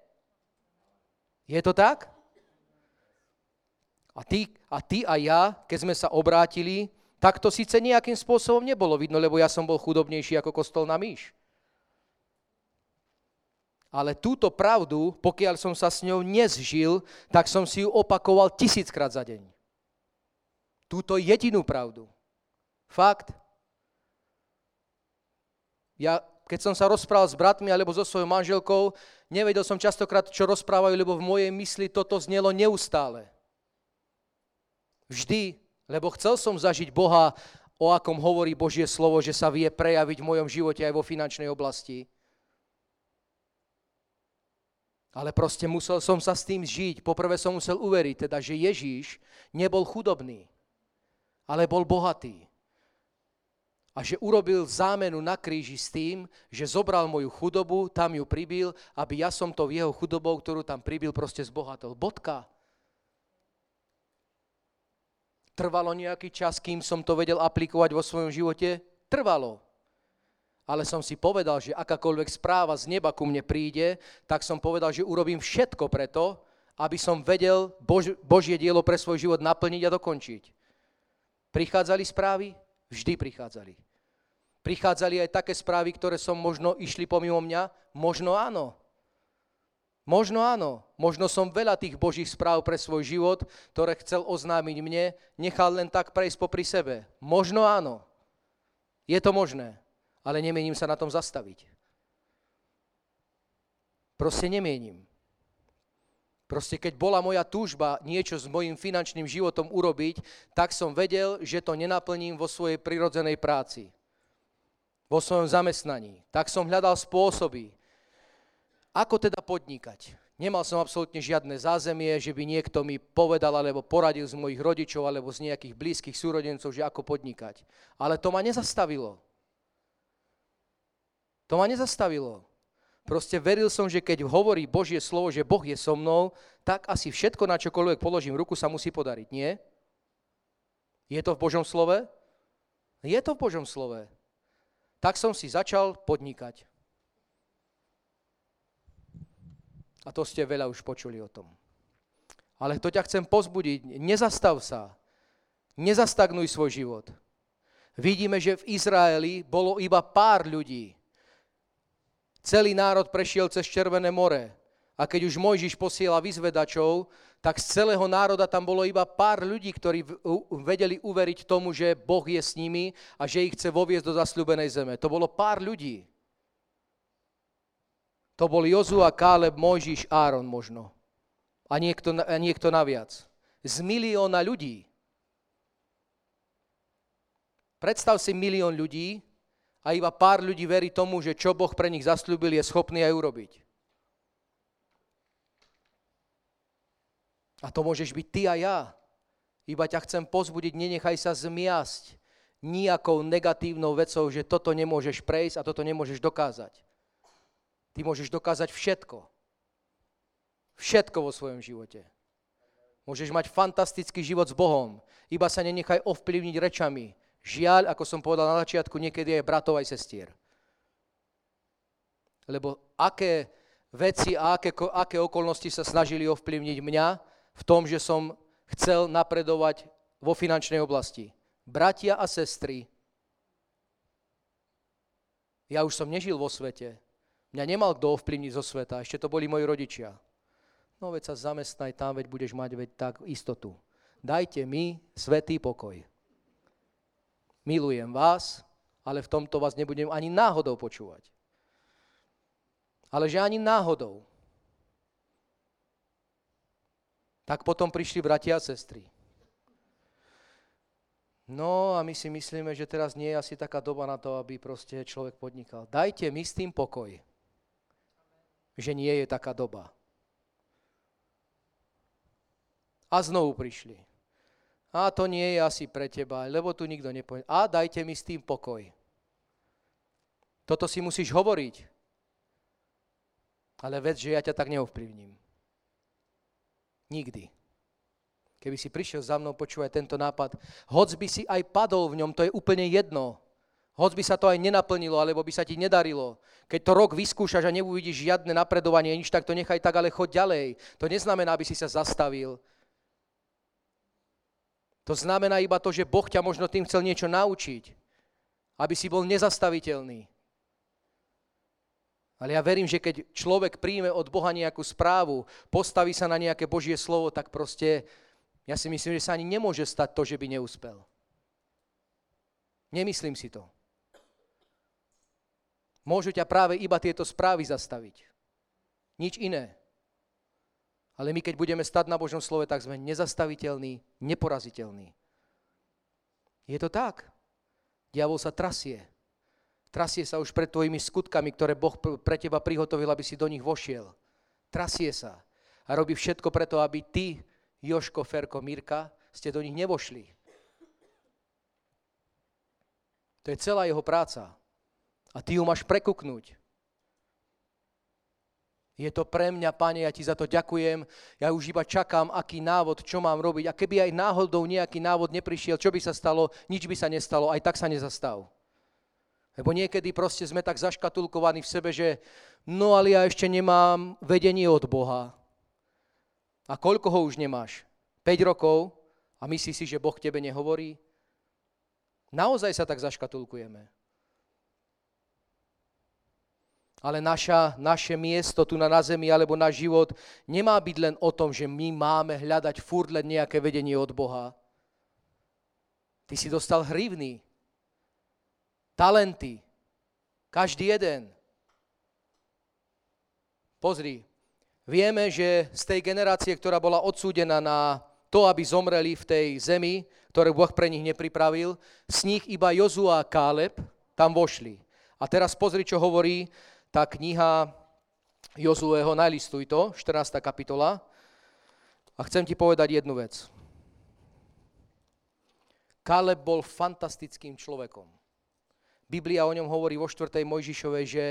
Je to tak? A ty, a ty a ja, keď sme sa obrátili, tak to síce nejakým spôsobom nebolo vidno, lebo ja som bol chudobnejší ako kostol na myš. Ale túto pravdu, pokiaľ som sa s ňou nezžil, tak som si ju opakoval tisíckrát za deň. Túto jedinú pravdu. Fakt. Ja, keď som sa rozprával s bratmi alebo so svojou manželkou, nevedel som častokrát, čo rozprávajú, lebo v mojej mysli toto znelo neustále. Vždy, lebo chcel som zažiť Boha, o akom hovorí Božie slovo, že sa vie prejaviť v mojom živote aj vo finančnej oblasti. Ale proste musel som sa s tým žiť. Poprvé som musel uveriť, teda, že Ježíš nebol chudobný, ale bol bohatý. A že urobil zámenu na kríži s tým, že zobral moju chudobu, tam ju pribil, aby ja som to v jeho chudobou, ktorú tam pribil, proste zbohatol. Bodka. Trvalo nejaký čas, kým som to vedel aplikovať vo svojom živote? Trvalo ale som si povedal, že akákoľvek správa z neba ku mne príde, tak som povedal, že urobím všetko preto, aby som vedel Bož, Božie dielo pre svoj život naplniť a dokončiť. Prichádzali správy? Vždy prichádzali. Prichádzali aj také správy, ktoré som možno išli pomimo mňa? Možno áno. Možno áno. Možno som veľa tých Božích správ pre svoj život, ktoré chcel oznámiť mne, nechal len tak prejsť popri sebe. Možno áno. Je to možné ale nemením sa na tom zastaviť. Proste nemienim. Proste keď bola moja túžba niečo s mojim finančným životom urobiť, tak som vedel, že to nenaplním vo svojej prirodzenej práci, vo svojom zamestnaní. Tak som hľadal spôsoby, ako teda podnikať. Nemal som absolútne žiadne zázemie, že by niekto mi povedal alebo poradil z mojich rodičov alebo z nejakých blízkych súrodencov, že ako podnikať. Ale to ma nezastavilo. To ma nezastavilo. Proste veril som, že keď hovorí Božie slovo, že Boh je so mnou, tak asi všetko, na čokoľvek položím ruku, sa musí podariť. Nie? Je to v Božom slove? Je to v Božom slove. Tak som si začal podnikať. A to ste veľa už počuli o tom. Ale to ťa chcem pozbudiť. Nezastav sa. Nezastagnuj svoj život. Vidíme, že v Izraeli bolo iba pár ľudí, Celý národ prešiel cez Červené more. A keď už Mojžiš posiela vyzvedačov, tak z celého národa tam bolo iba pár ľudí, ktorí vedeli uveriť tomu, že Boh je s nimi a že ich chce voviesť do zasľubenej zeme. To bolo pár ľudí. To bol Jozua, Káleb, Mojžiš, Áron možno. A niekto, a niekto naviac. Z milióna ľudí. Predstav si milión ľudí, a iba pár ľudí verí tomu, že čo Boh pre nich zasľúbil, je schopný aj urobiť. A to môžeš byť ty a ja. Iba ťa chcem pozbudiť, nenechaj sa zmiasť nejakou negatívnou vecou, že toto nemôžeš prejsť a toto nemôžeš dokázať. Ty môžeš dokázať všetko. Všetko vo svojom živote. Môžeš mať fantastický život s Bohom. Iba sa nenechaj ovplyvniť rečami, Žiaľ, ako som povedal na začiatku, niekedy je bratov aj sestier. Lebo aké veci a aké, aké okolnosti sa snažili ovplyvniť mňa v tom, že som chcel napredovať vo finančnej oblasti. Bratia a sestry, ja už som nežil vo svete. Mňa nemal kto ovplyvniť zo sveta, ešte to boli moji rodičia. No veď sa zamestnaj tam, veď budeš mať veď tak istotu. Dajte mi svetý pokoj milujem vás, ale v tomto vás nebudem ani náhodou počúvať. Ale že ani náhodou. Tak potom prišli bratia a sestry. No a my si myslíme, že teraz nie je asi taká doba na to, aby proste človek podnikal. Dajte mi s tým pokoj, že nie je taká doba. A znovu prišli. A to nie je asi pre teba, lebo tu nikto nepovie. A dajte mi s tým pokoj. Toto si musíš hovoriť. Ale vec, že ja ťa tak neovplyvním. Nikdy. Keby si prišiel za mnou, počúvaj tento nápad, hoc by si aj padol v ňom, to je úplne jedno. Hoc by sa to aj nenaplnilo, alebo by sa ti nedarilo. Keď to rok vyskúšaš a neuvidíš žiadne napredovanie, nič, tak to nechaj tak, ale choď ďalej. To neznamená, aby si sa zastavil. To znamená iba to, že Boh ťa možno tým chcel niečo naučiť, aby si bol nezastaviteľný. Ale ja verím, že keď človek príjme od Boha nejakú správu, postaví sa na nejaké Božie slovo, tak proste ja si myslím, že sa ani nemôže stať to, že by neúspel. Nemyslím si to. Môžu ťa práve iba tieto správy zastaviť. Nič iné. Ale my, keď budeme stať na Božom slove, tak sme nezastaviteľní, neporaziteľní. Je to tak. Diabol sa trasie. Trasie sa už pred tvojimi skutkami, ktoré Boh pre teba prihotovil, aby si do nich vošiel. Trasie sa. A robí všetko preto, aby ty, Joško, Ferko, Mirka, ste do nich nevošli. To je celá jeho práca. A ty ju máš prekuknúť. Je to pre mňa, Pane, ja ti za to ďakujem. Ja už iba čakám, aký návod, čo mám robiť. A keby aj náhodou nejaký návod neprišiel, čo by sa stalo? Nič by sa nestalo, aj tak sa nezastav. Lebo niekedy proste sme tak zaškatulkovaní v sebe, že no ale ja ešte nemám vedenie od Boha. A koľko ho už nemáš? 5 rokov? A myslíš si, že Boh tebe nehovorí? Naozaj sa tak zaškatulkujeme. Ale naša, naše miesto tu na, na zemi alebo náš život nemá byť len o tom, že my máme hľadať furt len nejaké vedenie od Boha. Ty si dostal hrivny, talenty, každý jeden. Pozri, vieme, že z tej generácie, ktorá bola odsúdená na to, aby zomreli v tej zemi, ktoré Boh pre nich nepripravil, z nich iba Jozua a Káleb tam vošli. A teraz pozri, čo hovorí tá kniha Jozueho, najlistuj to, 14. kapitola. A chcem ti povedať jednu vec. Kaleb bol fantastickým človekom. Biblia o ňom hovorí vo 4. Mojžišovej, že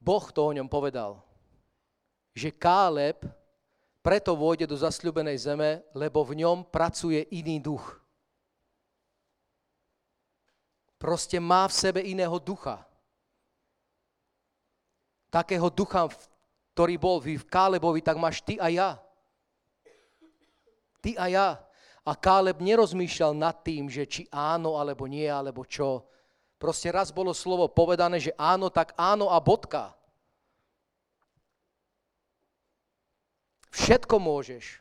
Boh to o ňom povedal. Že Káleb preto vôjde do zasľubenej zeme, lebo v ňom pracuje iný duch. Proste má v sebe iného ducha. Takého ducha, ktorý bol v Kálebovi, tak máš ty a ja. Ty a ja. A Káleb nerozmýšľal nad tým, že či áno, alebo nie, alebo čo. Proste raz bolo slovo povedané, že áno, tak áno a bodka. Všetko môžeš.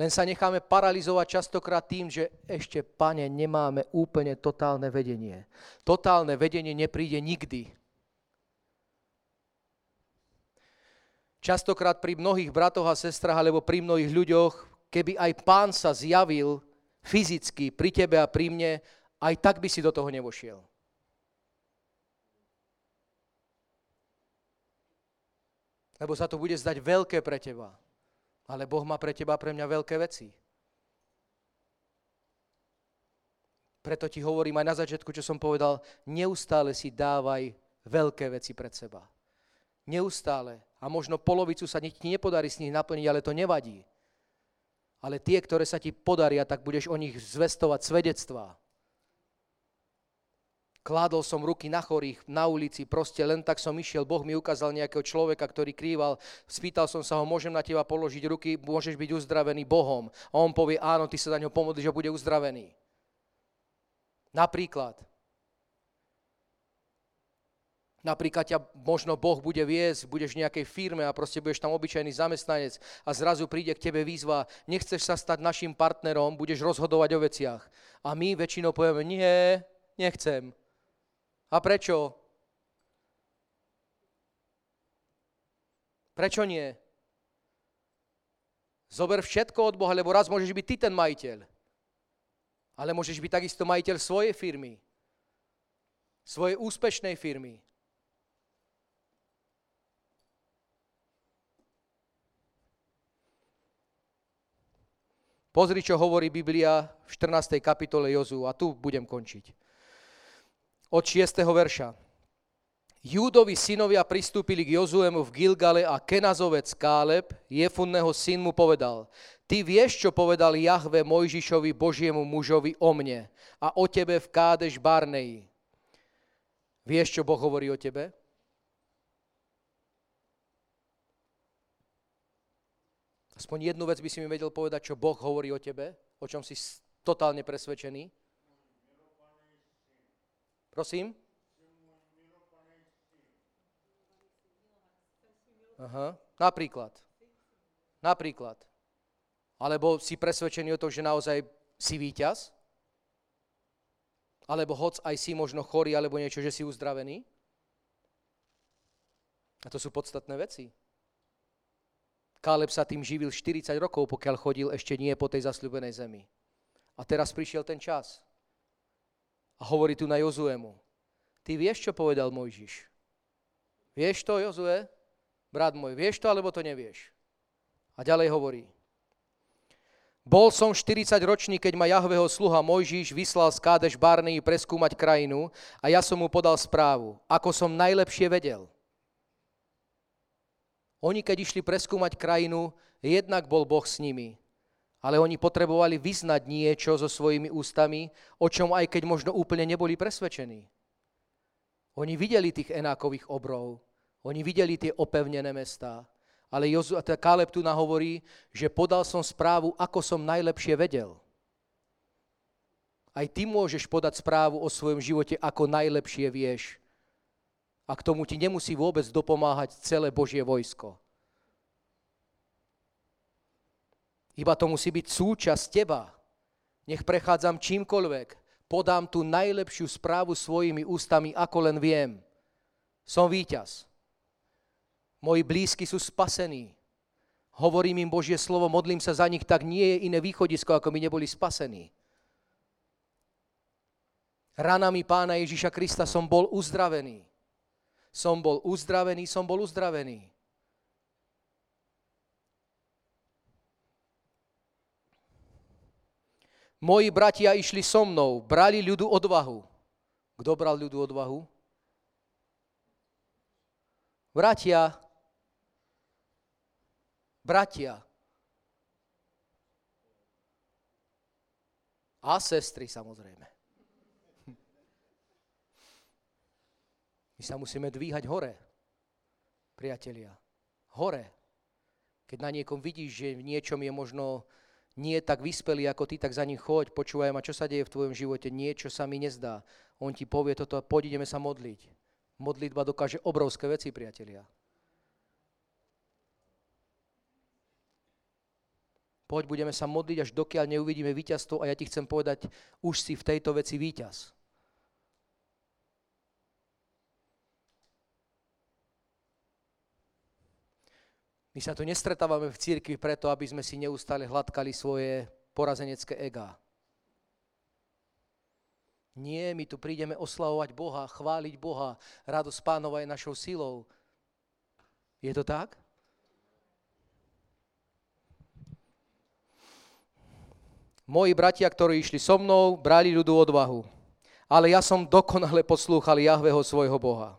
Len sa necháme paralizovať častokrát tým, že ešte, pane, nemáme úplne totálne vedenie. Totálne vedenie nepríde nikdy. Častokrát pri mnohých bratoch a sestrach alebo pri mnohých ľuďoch, keby aj pán sa zjavil fyzicky pri tebe a pri mne, aj tak by si do toho nevošiel. lebo sa to bude zdať veľké pre teba. Ale Boh má pre teba pre mňa veľké veci. Preto ti hovorím aj na začiatku, čo som povedal, neustále si dávaj veľké veci pred seba. Neustále. A možno polovicu sa ti nepodarí s nich naplniť, ale to nevadí. Ale tie, ktoré sa ti podaria, tak budeš o nich zvestovať svedectvá. Kládol som ruky na chorých na ulici, proste len tak som išiel, Boh mi ukázal nejakého človeka, ktorý krýval, spýtal som sa ho, môžem na teba položiť ruky, môžeš byť uzdravený Bohom. A on povie, áno, ty sa za ňo pomodlíš a bude uzdravený. Napríklad. Napríklad ťa možno Boh bude viesť, budeš v nejakej firme a proste budeš tam obyčajný zamestnanec a zrazu príde k tebe výzva, nechceš sa stať našim partnerom, budeš rozhodovať o veciach. A my väčšinou povieme, nie, nechcem. A prečo? Prečo nie? Zober všetko od Boha, lebo raz môžeš byť ty ten majiteľ. Ale môžeš byť takisto majiteľ svojej firmy. Svojej úspešnej firmy. Pozri, čo hovorí Biblia v 14. kapitole Jozu a tu budem končiť od 6. verša. Júdovi synovia pristúpili k Jozuemu v Gilgale a Kenazovec Káleb, Jefunného syn mu povedal, ty vieš, čo povedal Jahve Mojžišovi Božiemu mužovi o mne a o tebe v Kádeš Barneji. Vieš, čo Boh hovorí o tebe? Aspoň jednu vec by si mi vedel povedať, čo Boh hovorí o tebe, o čom si totálne presvedčený. Prosím? Aha, napríklad. Napríklad. Alebo si presvedčený o tom, že naozaj si víťaz? Alebo hoc aj si možno chorý, alebo niečo, že si uzdravený? A to sú podstatné veci. Káleb sa tým živil 40 rokov, pokiaľ chodil ešte nie po tej zasľubenej zemi. A teraz prišiel ten čas. A hovorí tu na Jozuemu. Ty vieš, čo povedal Mojžiš? Vieš to, Jozue? Brat môj, vieš to, alebo to nevieš? A ďalej hovorí. Bol som 40 ročný, keď ma Jahveho sluha Mojžiš vyslal z Kádeš Barnei preskúmať krajinu a ja som mu podal správu, ako som najlepšie vedel. Oni, keď išli preskúmať krajinu, jednak bol Boh s nimi ale oni potrebovali vyznať niečo so svojimi ústami, o čom aj keď možno úplne neboli presvedčení. Oni videli tých enákových obrov, oni videli tie opevnené mestá, ale Jozu, teda Káleb tu nahovorí, že podal som správu, ako som najlepšie vedel. Aj ty môžeš podať správu o svojom živote, ako najlepšie vieš. A k tomu ti nemusí vôbec dopomáhať celé Božie vojsko. Iba to musí byť súčasť teba. Nech prechádzam čímkoľvek, podám tú najlepšiu správu svojimi ústami, ako len viem. Som víťaz. Moji blízky sú spasení. Hovorím im Božie slovo, modlím sa za nich, tak nie je iné východisko, ako my neboli spasení. Ranami pána Ježiša Krista som bol uzdravený. Som bol uzdravený, som bol uzdravený. Moji bratia išli so mnou, brali ľudu odvahu. Kto bral ľudu odvahu? Bratia. Bratia. A sestry samozrejme. My sa musíme dvíhať hore, priatelia. Hore. Keď na niekom vidíš, že v niečom je možno nie je tak vyspelý ako ty, tak za ním choď, počúvaj ma, čo sa deje v tvojom živote, niečo sa mi nezdá. On ti povie toto, poď ideme sa modliť. Modlitba dokáže obrovské veci, priatelia. Poď, budeme sa modliť, až dokiaľ neuvidíme víťazstvo a ja ti chcem povedať, už si v tejto veci víťaz. My sa tu nestretávame v církvi preto, aby sme si neustále hladkali svoje porazenecké ega. Nie, my tu prídeme oslavovať Boha, chváliť Boha. Radosť pánova je našou silou. Je to tak? Moji bratia, ktorí išli so mnou, brali ľudu odvahu. Ale ja som dokonale poslúchal Jahveho svojho Boha.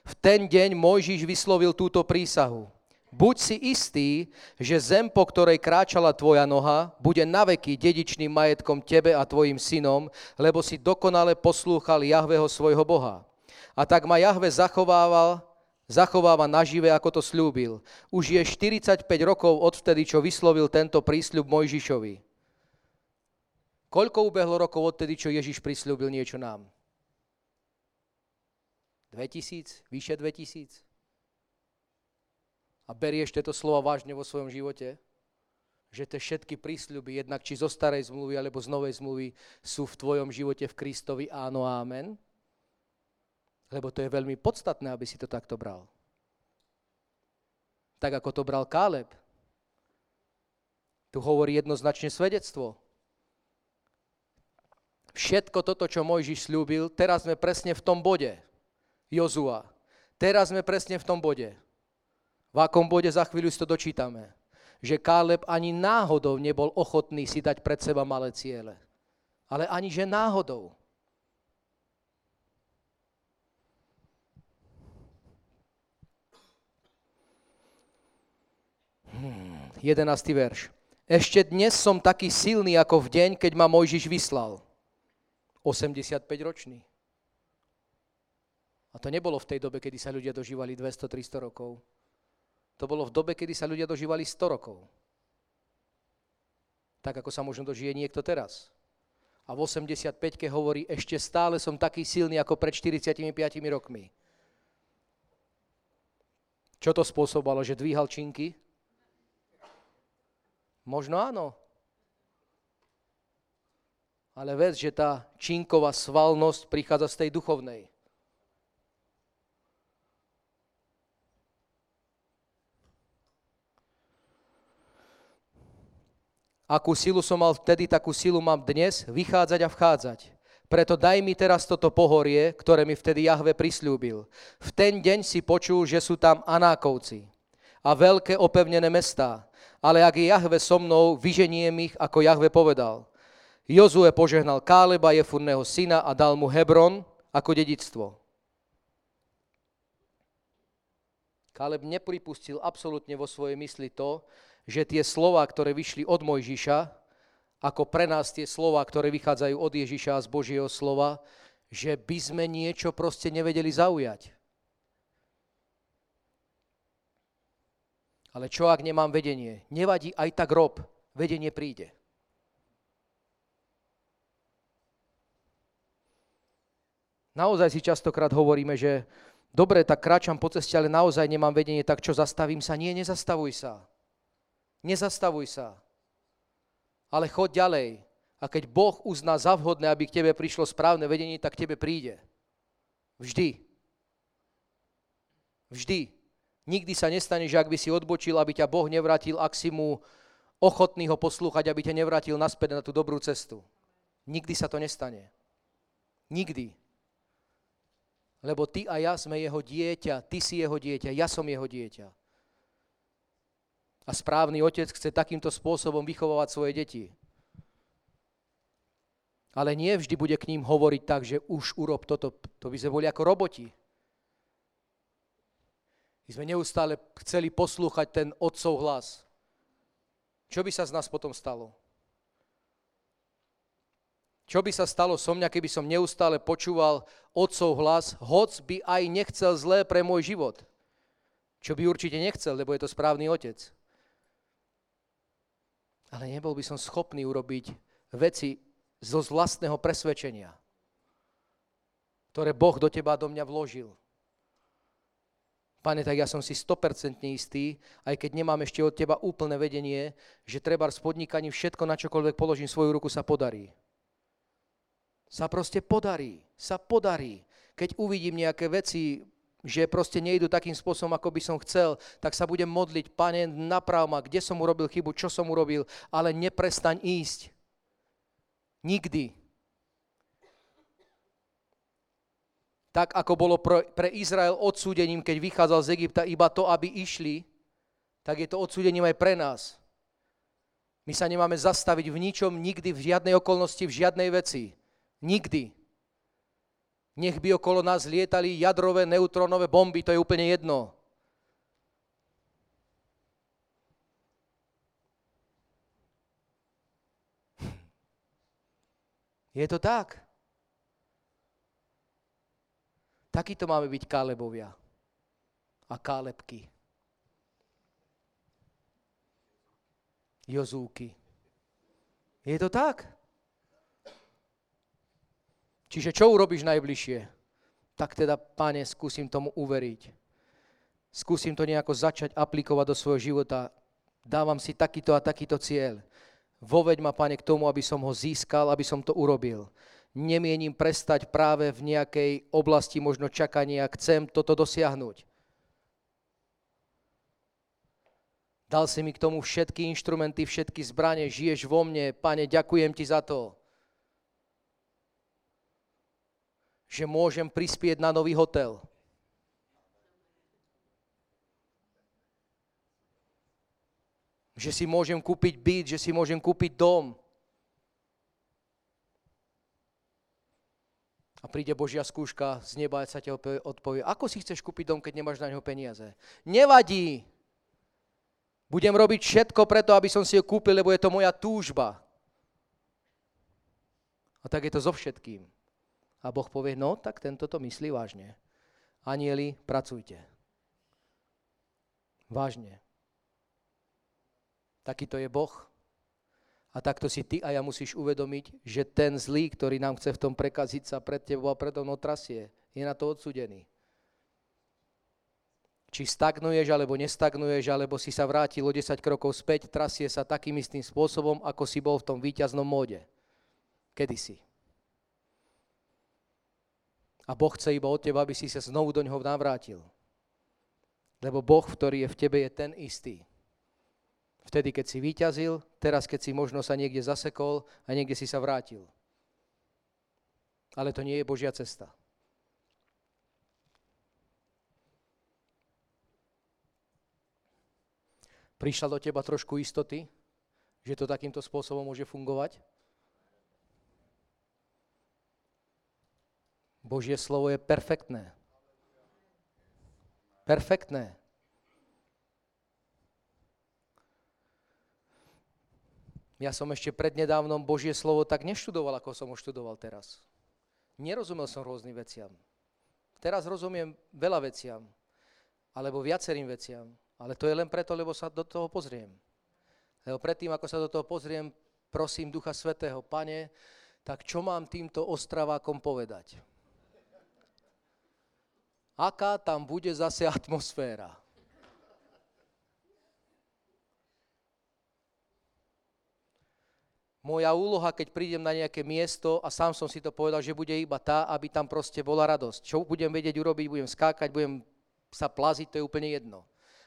V ten deň Mojžiš vyslovil túto prísahu. Buď si istý, že zem, po ktorej kráčala tvoja noha, bude naveky dedičným majetkom tebe a tvojim synom, lebo si dokonale poslúchal Jahveho svojho Boha. A tak ma Jahve zachovával, zachováva nažive, ako to slúbil. Už je 45 rokov odvtedy, čo vyslovil tento prísľub Mojžišovi. Koľko ubehlo rokov odtedy, čo Ježiš prislúbil niečo nám? 2000? Vyše 2000? A berieš tieto slova vážne vo svojom živote, že tie všetky prísľuby, jednak či zo starej zmluvy alebo z novej zmluvy, sú v tvojom živote v Kristovi áno amen? Lebo to je veľmi podstatné, aby si to takto bral. Tak ako to bral Káleb. Tu hovorí jednoznačne svedectvo. Všetko toto, čo Mojžiš slúbil, teraz sme presne v tom bode. Jozua. Teraz sme presne v tom bode. V akom bode za chvíľu si to dočítame? Že Káleb ani náhodou nebol ochotný si dať pred seba malé ciele. Ale ani že náhodou. Hmm, 11. verš. Ešte dnes som taký silný ako v deň, keď ma Mojžiš vyslal. 85 ročný. A to nebolo v tej dobe, kedy sa ľudia dožívali 200-300 rokov. To bolo v dobe, kedy sa ľudia dožívali 100 rokov. Tak, ako sa možno dožije niekto teraz. A v 85-ke hovorí, ešte stále som taký silný ako pred 45 rokmi. Čo to spôsobalo, že dvíhal činky? Možno áno. Ale vec, že tá činková svalnosť prichádza z tej duchovnej. Akú silu som mal vtedy, takú silu mám dnes vychádzať a vchádzať. Preto daj mi teraz toto pohorie, ktoré mi vtedy Jahve prislúbil. V ten deň si počul, že sú tam Anákovci a veľké opevnené mestá. Ale ak je Jahve so mnou, vyženiem ich, ako Jahve povedal. Jozue požehnal Káleba, Jefurného syna a dal mu Hebron ako dedictvo. Káleb nepripustil absolútne vo svojej mysli to, že tie slova, ktoré vyšli od Mojžiša, ako pre nás tie slova, ktoré vychádzajú od Ježiša z Božieho slova, že by sme niečo proste nevedeli zaujať. Ale čo ak nemám vedenie? Nevadí, aj tak rob, vedenie príde. Naozaj si častokrát hovoríme, že dobre, tak kráčam po ceste, ale naozaj nemám vedenie, tak čo, zastavím sa? Nie, nezastavuj sa. Nezastavuj sa. Ale choď ďalej. A keď Boh uzná za vhodné, aby k tebe prišlo správne vedenie, tak k tebe príde. Vždy. Vždy. Nikdy sa nestane, že ak by si odbočil, aby ťa Boh nevrátil, ak si mu ochotný ho poslúchať, aby ťa nevrátil naspäť na tú dobrú cestu. Nikdy sa to nestane. Nikdy. Lebo ty a ja sme jeho dieťa, ty si jeho dieťa, ja som jeho dieťa. A správny otec chce takýmto spôsobom vychovávať svoje deti. Ale nie vždy bude k ním hovoriť tak, že už urob toto. To by sme boli ako roboti. My sme neustále chceli poslúchať ten otcov hlas. Čo by sa z nás potom stalo? Čo by sa stalo so mňa, keby som neustále počúval otcov hlas, hoc by aj nechcel zlé pre môj život? Čo by určite nechcel, lebo je to správny otec ale nebol by som schopný urobiť veci zo vlastného presvedčenia, ktoré Boh do teba do mňa vložil. Pane, tak ja som si 100% istý, aj keď nemám ešte od teba úplné vedenie, že treba s podnikaním všetko, na čokoľvek položím svoju ruku, sa podarí. Sa proste podarí. Sa podarí. Keď uvidím nejaké veci, že proste nejdu takým spôsobom, ako by som chcel, tak sa budem modliť, pane, naprav ma, kde som urobil chybu, čo som urobil, ale neprestaň ísť. Nikdy. Tak, ako bolo pre Izrael odsúdením, keď vychádzal z Egypta, iba to, aby išli, tak je to odsúdením aj pre nás. My sa nemáme zastaviť v ničom, nikdy, v žiadnej okolnosti, v žiadnej veci. Nikdy. Nech by okolo nás lietali jadrové, neutrónové bomby, to je úplne jedno. <laughs> Je to tak. Takýto máme byť Kálebovia a Kálebky. Jozúky. Je to tak? Čiže čo urobíš najbližšie? Tak teda, pane, skúsim tomu uveriť. Skúsim to nejako začať aplikovať do svojho života. Dávam si takýto a takýto cieľ. Voveď ma, pane, k tomu, aby som ho získal, aby som to urobil. Nemienim prestať práve v nejakej oblasti možno čakania. Chcem toto dosiahnuť. Dal si mi k tomu všetky inštrumenty, všetky zbranie, žiješ vo mne. Pane, ďakujem ti za to. Že môžem prispieť na nový hotel. Že si môžem kúpiť byt, že si môžem kúpiť dom. A príde Božia skúška z neba a sa ťa odpovie, ako si chceš kúpiť dom, keď nemáš na ňo peniaze? Nevadí. Budem robiť všetko preto, aby som si ho kúpil, lebo je to moja túžba. A tak je to so všetkým. A Boh povie, no tak tento to myslí vážne. Anieli, pracujte. Vážne. Takýto je Boh. A takto si ty a ja musíš uvedomiť, že ten zlý, ktorý nám chce v tom prekaziť sa pred tebou a pred mnou trasie, je na to odsudený. Či stagnuješ, alebo nestagnuješ, alebo si sa vrátil o 10 krokov späť, trasie sa takým istým spôsobom, ako si bol v tom víťaznom móde. Kedysi. A Boh chce iba od teba, aby si sa znovu do ňoho navrátil. Lebo Boh, ktorý je v tebe, je ten istý. Vtedy, keď si vyťazil, teraz, keď si možno sa niekde zasekol a niekde si sa vrátil. Ale to nie je Božia cesta. Prišla do teba trošku istoty, že to takýmto spôsobom môže fungovať? Božie slovo je perfektné. Perfektné. Ja som ešte prednedávnom Božie slovo tak neštudoval, ako som ho študoval teraz. Nerozumel som rôznym veciam. Teraz rozumiem veľa veciam, alebo viacerým veciam, ale to je len preto, lebo sa do toho pozriem. Lebo predtým, ako sa do toho pozriem, prosím Ducha Svetého, Pane, tak čo mám týmto ostravákom povedať? Aká tam bude zase atmosféra. Moja úloha, keď prídem na nejaké miesto, a sám som si to povedal, že bude iba tá, aby tam proste bola radosť. Čo budem vedieť urobiť, budem skákať, budem sa plaziť, to je úplne jedno.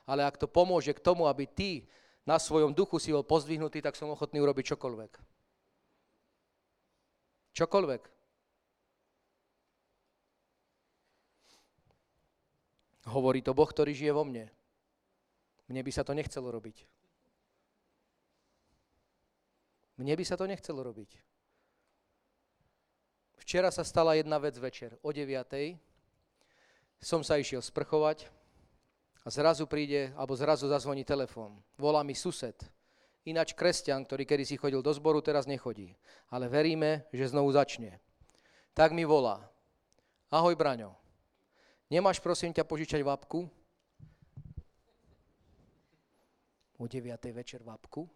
ale ak to pomôže k tomu, aby ty na svojom duchu si bol pozdvihnutý, tak som ochotný urobiť čokoľvek. Čokoľvek. Hovorí to Boh, ktorý žije vo mne. Mne by sa to nechcelo robiť. Mne by sa to nechcelo robiť. Včera sa stala jedna vec večer. O 9. som sa išiel sprchovať a zrazu príde, alebo zrazu zazvoní telefón. Volá mi sused. Ináč kresťan, ktorý kedy si chodil do zboru, teraz nechodí. Ale veríme, že znovu začne. Tak mi volá. Ahoj, Braňo. Nemáš, prosím ťa, požičať vapku? O 9. večer vapku?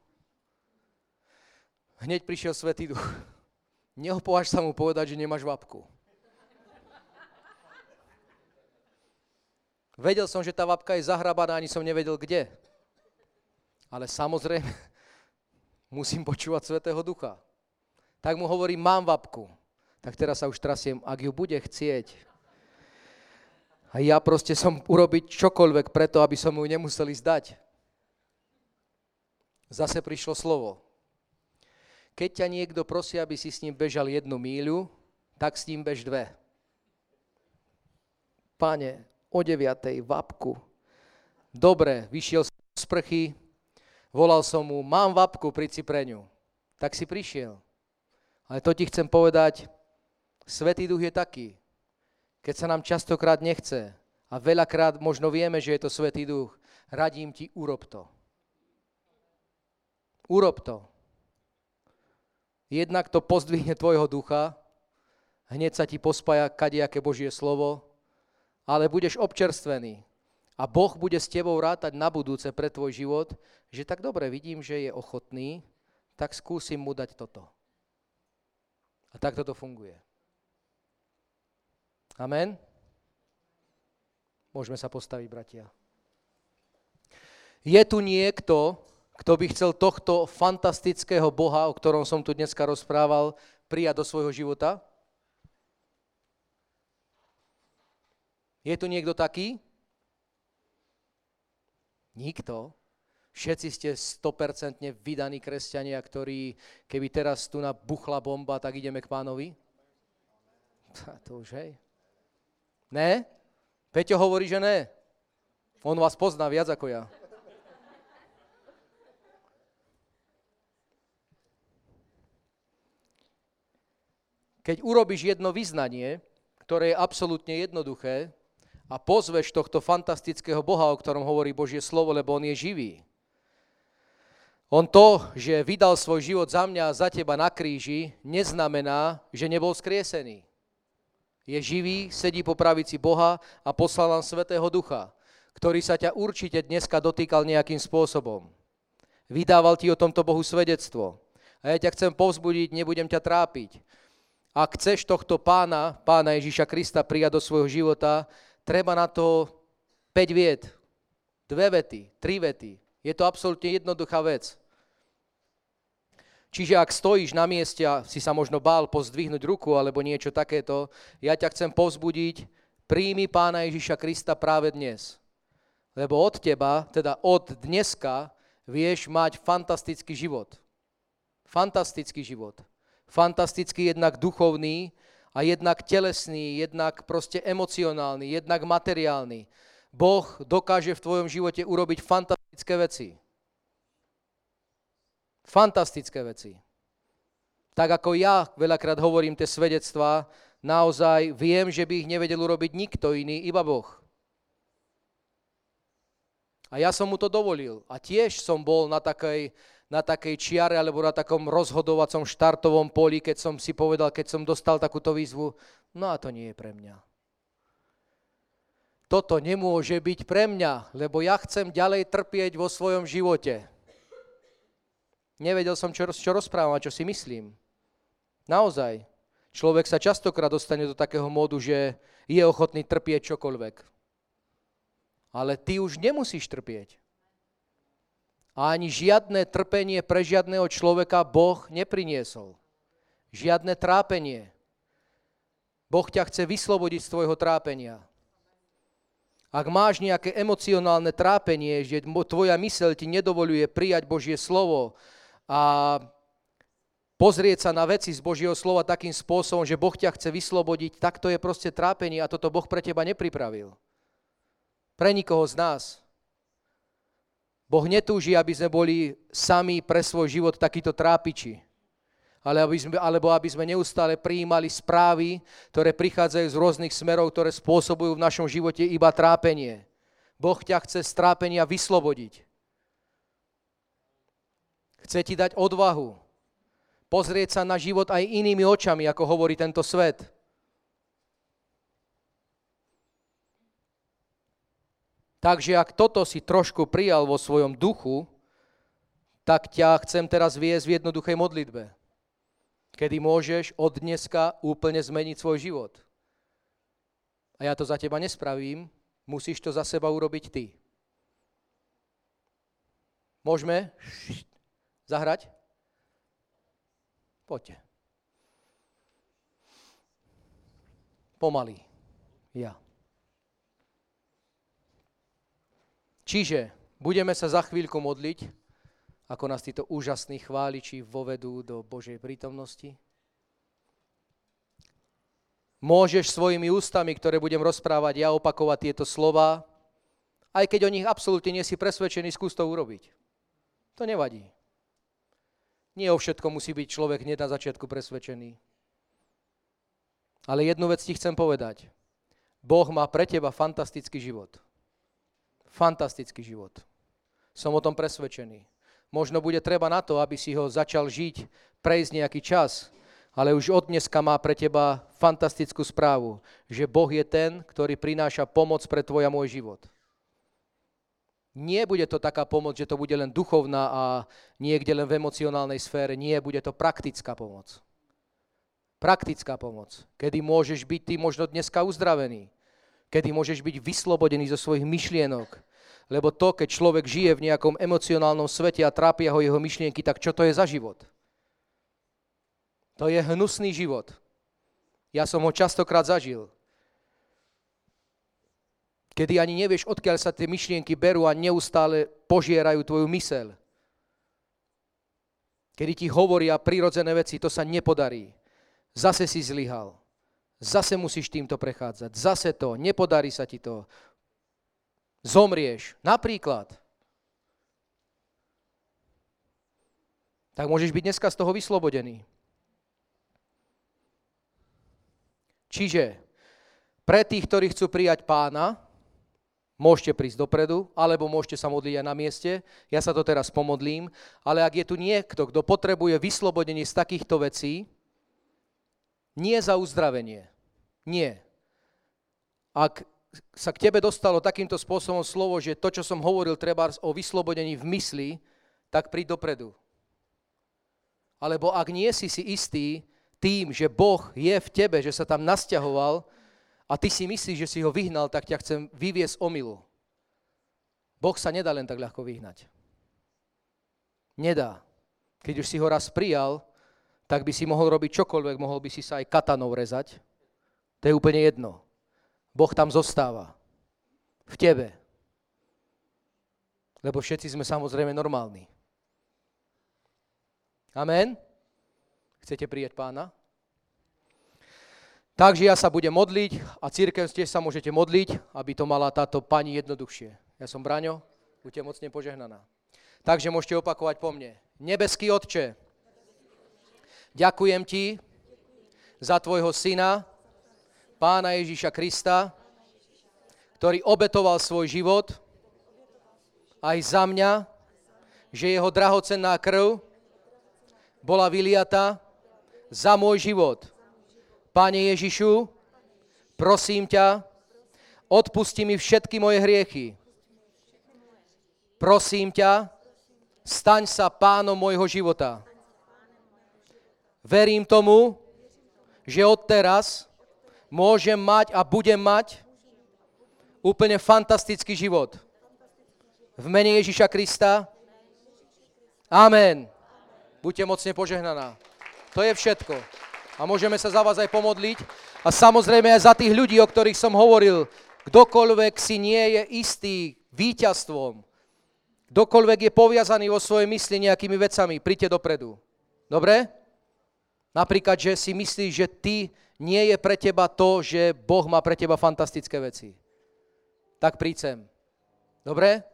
Hneď prišiel Svetý Duch. <laughs> Neopováž sa mu povedať, že nemáš vapku. Vedel som, že tá vapka je zahrabaná, ani som nevedel kde. Ale samozrejme, <laughs> musím počúvať Svetého Ducha. Tak mu hovorím, mám vapku. Tak teraz sa už trasiem, ak ju bude chcieť. A ja proste som urobiť čokoľvek preto, aby som mu nemuseli zdať. Zase prišlo slovo. Keď ťa niekto prosí, aby si s ním bežal jednu míľu, tak s ním bež dve. Pane, o deviatej, vapku. Dobre, vyšiel som z sprchy, volal som mu, mám vapku, pri si pre ňu. Tak si prišiel. Ale to ti chcem povedať, Svetý duch je taký, keď sa nám častokrát nechce a veľakrát možno vieme, že je to Svetý duch, radím ti, urob to. Urob to. Jednak to pozdvihne tvojho ducha, hneď sa ti pospája kadejaké Božie slovo, ale budeš občerstvený. A Boh bude s tebou rátať na budúce pre tvoj život, že tak dobre vidím, že je ochotný, tak skúsim mu dať toto. A takto to funguje. Amen? Môžeme sa postaviť, bratia. Je tu niekto, kto by chcel tohto fantastického Boha, o ktorom som tu dneska rozprával, prijať do svojho života? Je tu niekto taký? Nikto. Všetci ste 100% vydaní kresťania, ktorí, keby teraz tu nabuchla bomba, tak ideme k pánovi? <laughs> To už hej. Ne? Peťo hovorí, že ne. On vás pozná viac ako ja. Keď urobíš jedno vyznanie, ktoré je absolútne jednoduché a pozveš tohto fantastického Boha, o ktorom hovorí Božie slovo, lebo On je živý. On to, že vydal svoj život za mňa a za teba na kríži, neznamená, že nebol skriesený. Je živý, sedí po pravici Boha a poslal nám Svetého Ducha, ktorý sa ťa určite dneska dotýkal nejakým spôsobom. Vydával ti o tomto Bohu svedectvo. A ja ťa chcem povzbudiť, nebudem ťa trápiť. Ak chceš tohto pána, pána Ježíša Krista prijať do svojho života, treba na to 5 vied, dve vety, tri vety. Je to absolútne jednoduchá vec. Čiže ak stojíš na mieste a si sa možno bál pozdvihnúť ruku alebo niečo takéto, ja ťa chcem povzbudiť, príjmi pána Ježiša Krista práve dnes. Lebo od teba, teda od dneska, vieš mať fantastický život. Fantastický život fantastický, jednak duchovný a jednak telesný, jednak proste emocionálny, jednak materiálny. Boh dokáže v tvojom živote urobiť fantastické veci. Fantastické veci. Tak ako ja veľakrát hovorím tie svedectvá, naozaj viem, že by ich nevedel urobiť nikto iný, iba Boh. A ja som mu to dovolil. A tiež som bol na takej na takej čiare alebo na takom rozhodovacom štartovom poli, keď som si povedal, keď som dostal takúto výzvu, no a to nie je pre mňa. Toto nemôže byť pre mňa, lebo ja chcem ďalej trpieť vo svojom živote. Nevedel som, čo, čo rozprávam a čo si myslím. Naozaj. Človek sa častokrát dostane do takého módu, že je ochotný trpieť čokoľvek. Ale ty už nemusíš trpieť. A ani žiadne trpenie pre žiadného človeka Boh nepriniesol. Žiadne trápenie. Boh ťa chce vyslobodiť z tvojho trápenia. Ak máš nejaké emocionálne trápenie, že tvoja myseľ ti nedovoluje prijať Božie slovo a pozrieť sa na veci z Božieho slova takým spôsobom, že Boh ťa chce vyslobodiť, tak to je proste trápenie a toto Boh pre teba nepripravil. Pre nikoho z nás. Boh netúži, aby sme boli sami pre svoj život takíto trápiči ale aby sme, alebo aby sme neustále prijímali správy, ktoré prichádzajú z rôznych smerov, ktoré spôsobujú v našom živote iba trápenie. Boh ťa chce z trápenia vyslobodiť. Chce ti dať odvahu. Pozrieť sa na život aj inými očami, ako hovorí tento svet. Takže ak toto si trošku prijal vo svojom duchu, tak ťa chcem teraz viesť v jednoduchej modlitbe kedy môžeš od dneska úplne zmeniť svoj život. A ja to za teba nespravím, musíš to za seba urobiť ty. Môžeme zahrať? Poďte. Pomaly. Ja. Čiže budeme sa za chvíľku modliť ako nás títo úžasní chváliči vovedú do Božej prítomnosti? Môžeš svojimi ústami, ktoré budem rozprávať ja, opakovať tieto slova, aj keď o nich absolútne nie si presvedčený, skús to urobiť. To nevadí. Nie o všetko musí byť človek hneď na začiatku presvedčený. Ale jednu vec ti chcem povedať. Boh má pre teba fantastický život. Fantastický život. Som o tom presvedčený. Možno bude treba na to, aby si ho začal žiť, prejsť nejaký čas, ale už od dneska má pre teba fantastickú správu, že Boh je ten, ktorý prináša pomoc pre tvoj a môj život. Nie bude to taká pomoc, že to bude len duchovná a niekde len v emocionálnej sfére. Nie, bude to praktická pomoc. Praktická pomoc, kedy môžeš byť ty možno dneska uzdravený, kedy môžeš byť vyslobodený zo svojich myšlienok, lebo to, keď človek žije v nejakom emocionálnom svete a trápia ho jeho myšlienky, tak čo to je za život? To je hnusný život. Ja som ho častokrát zažil. Kedy ani nevieš, odkiaľ sa tie myšlienky berú a neustále požierajú tvoju mysel. Kedy ti hovoria prirodzené veci, to sa nepodarí. Zase si zlyhal. Zase musíš týmto prechádzať. Zase to. Nepodarí sa ti to zomrieš, napríklad, tak môžeš byť dneska z toho vyslobodený. Čiže pre tých, ktorí chcú prijať pána, môžete prísť dopredu, alebo môžete sa modliť aj na mieste. Ja sa to teraz pomodlím, ale ak je tu niekto, kto potrebuje vyslobodenie z takýchto vecí, nie za uzdravenie, nie. Ak sa k tebe dostalo takýmto spôsobom slovo, že to, čo som hovoril treba o vyslobodení v mysli, tak príď dopredu. Alebo ak nie si si istý tým, že Boh je v tebe, že sa tam nasťahoval a ty si myslíš, že si ho vyhnal, tak ťa chcem vyviesť omilu. Boh sa nedá len tak ľahko vyhnať. Nedá. Keď už si ho raz prijal, tak by si mohol robiť čokoľvek, mohol by si sa aj katanou rezať. To je úplne jedno. Boh tam zostáva. V tebe. Lebo všetci sme samozrejme normálni. Amen? Chcete prijať pána? Takže ja sa budem modliť a církev ste sa môžete modliť, aby to mala táto pani jednoduchšie. Ja som Braňo, buďte mocne požehnaná. Takže môžete opakovať po mne. Nebeský Otče, ďakujem ti za tvojho syna, pána Ježíša Krista, ktorý obetoval svoj život aj za mňa, že jeho drahocenná krv bola vyliata za môj život. Pane Ježišu, prosím ťa, odpusti mi všetky moje hriechy. Prosím ťa, staň sa pánom môjho života. Verím tomu, že odteraz môžem mať a budem mať úplne fantastický život. V mene Ježíša Krista. Amen. Buďte mocne požehnaná. To je všetko. A môžeme sa za vás aj pomodliť. A samozrejme aj za tých ľudí, o ktorých som hovoril, Kdokoľvek si nie je istý víťazstvom, kdokoľvek je poviazaný vo svojej mysli nejakými vecami, príďte dopredu. Dobre? Napríklad, že si myslíš, že ty nie je pre teba to, že Boh má pre teba fantastické veci. Tak príď sem. Dobre?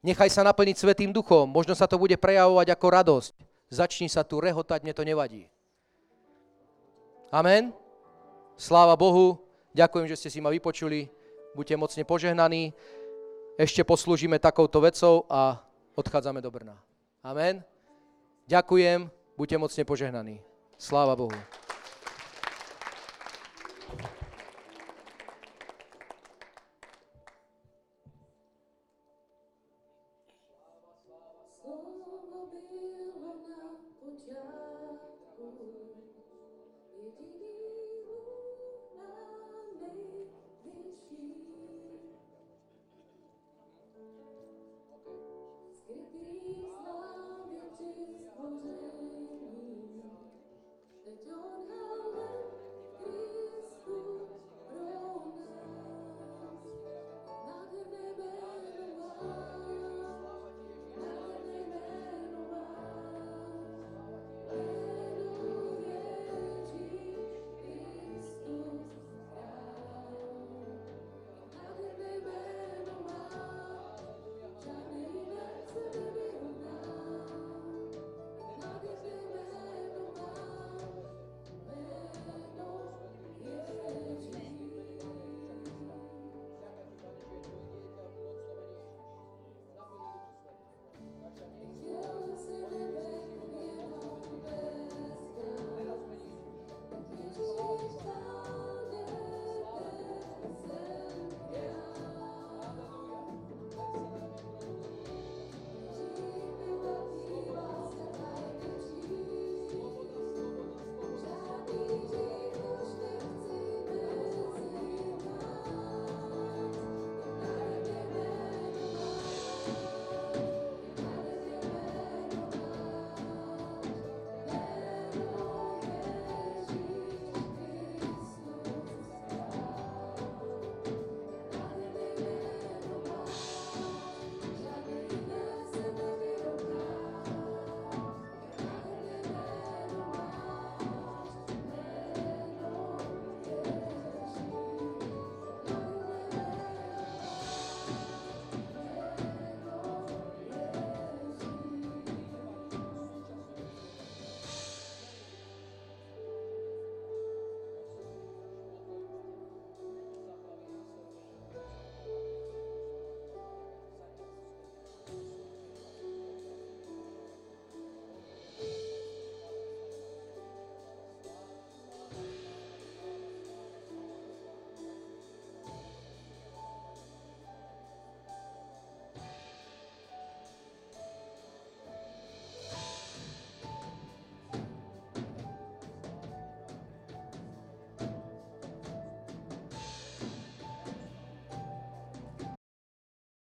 Nechaj sa naplniť Svetým duchom. Možno sa to bude prejavovať ako radosť. Začni sa tu rehotať, mne to nevadí. Amen. Sláva Bohu. Ďakujem, že ste si ma vypočuli. Buďte mocne požehnaní. Ešte poslúžime takouto vecou a odchádzame do Brna. Amen. Ďakujem. Buďte mocne požehnaní. Sláva Bohu.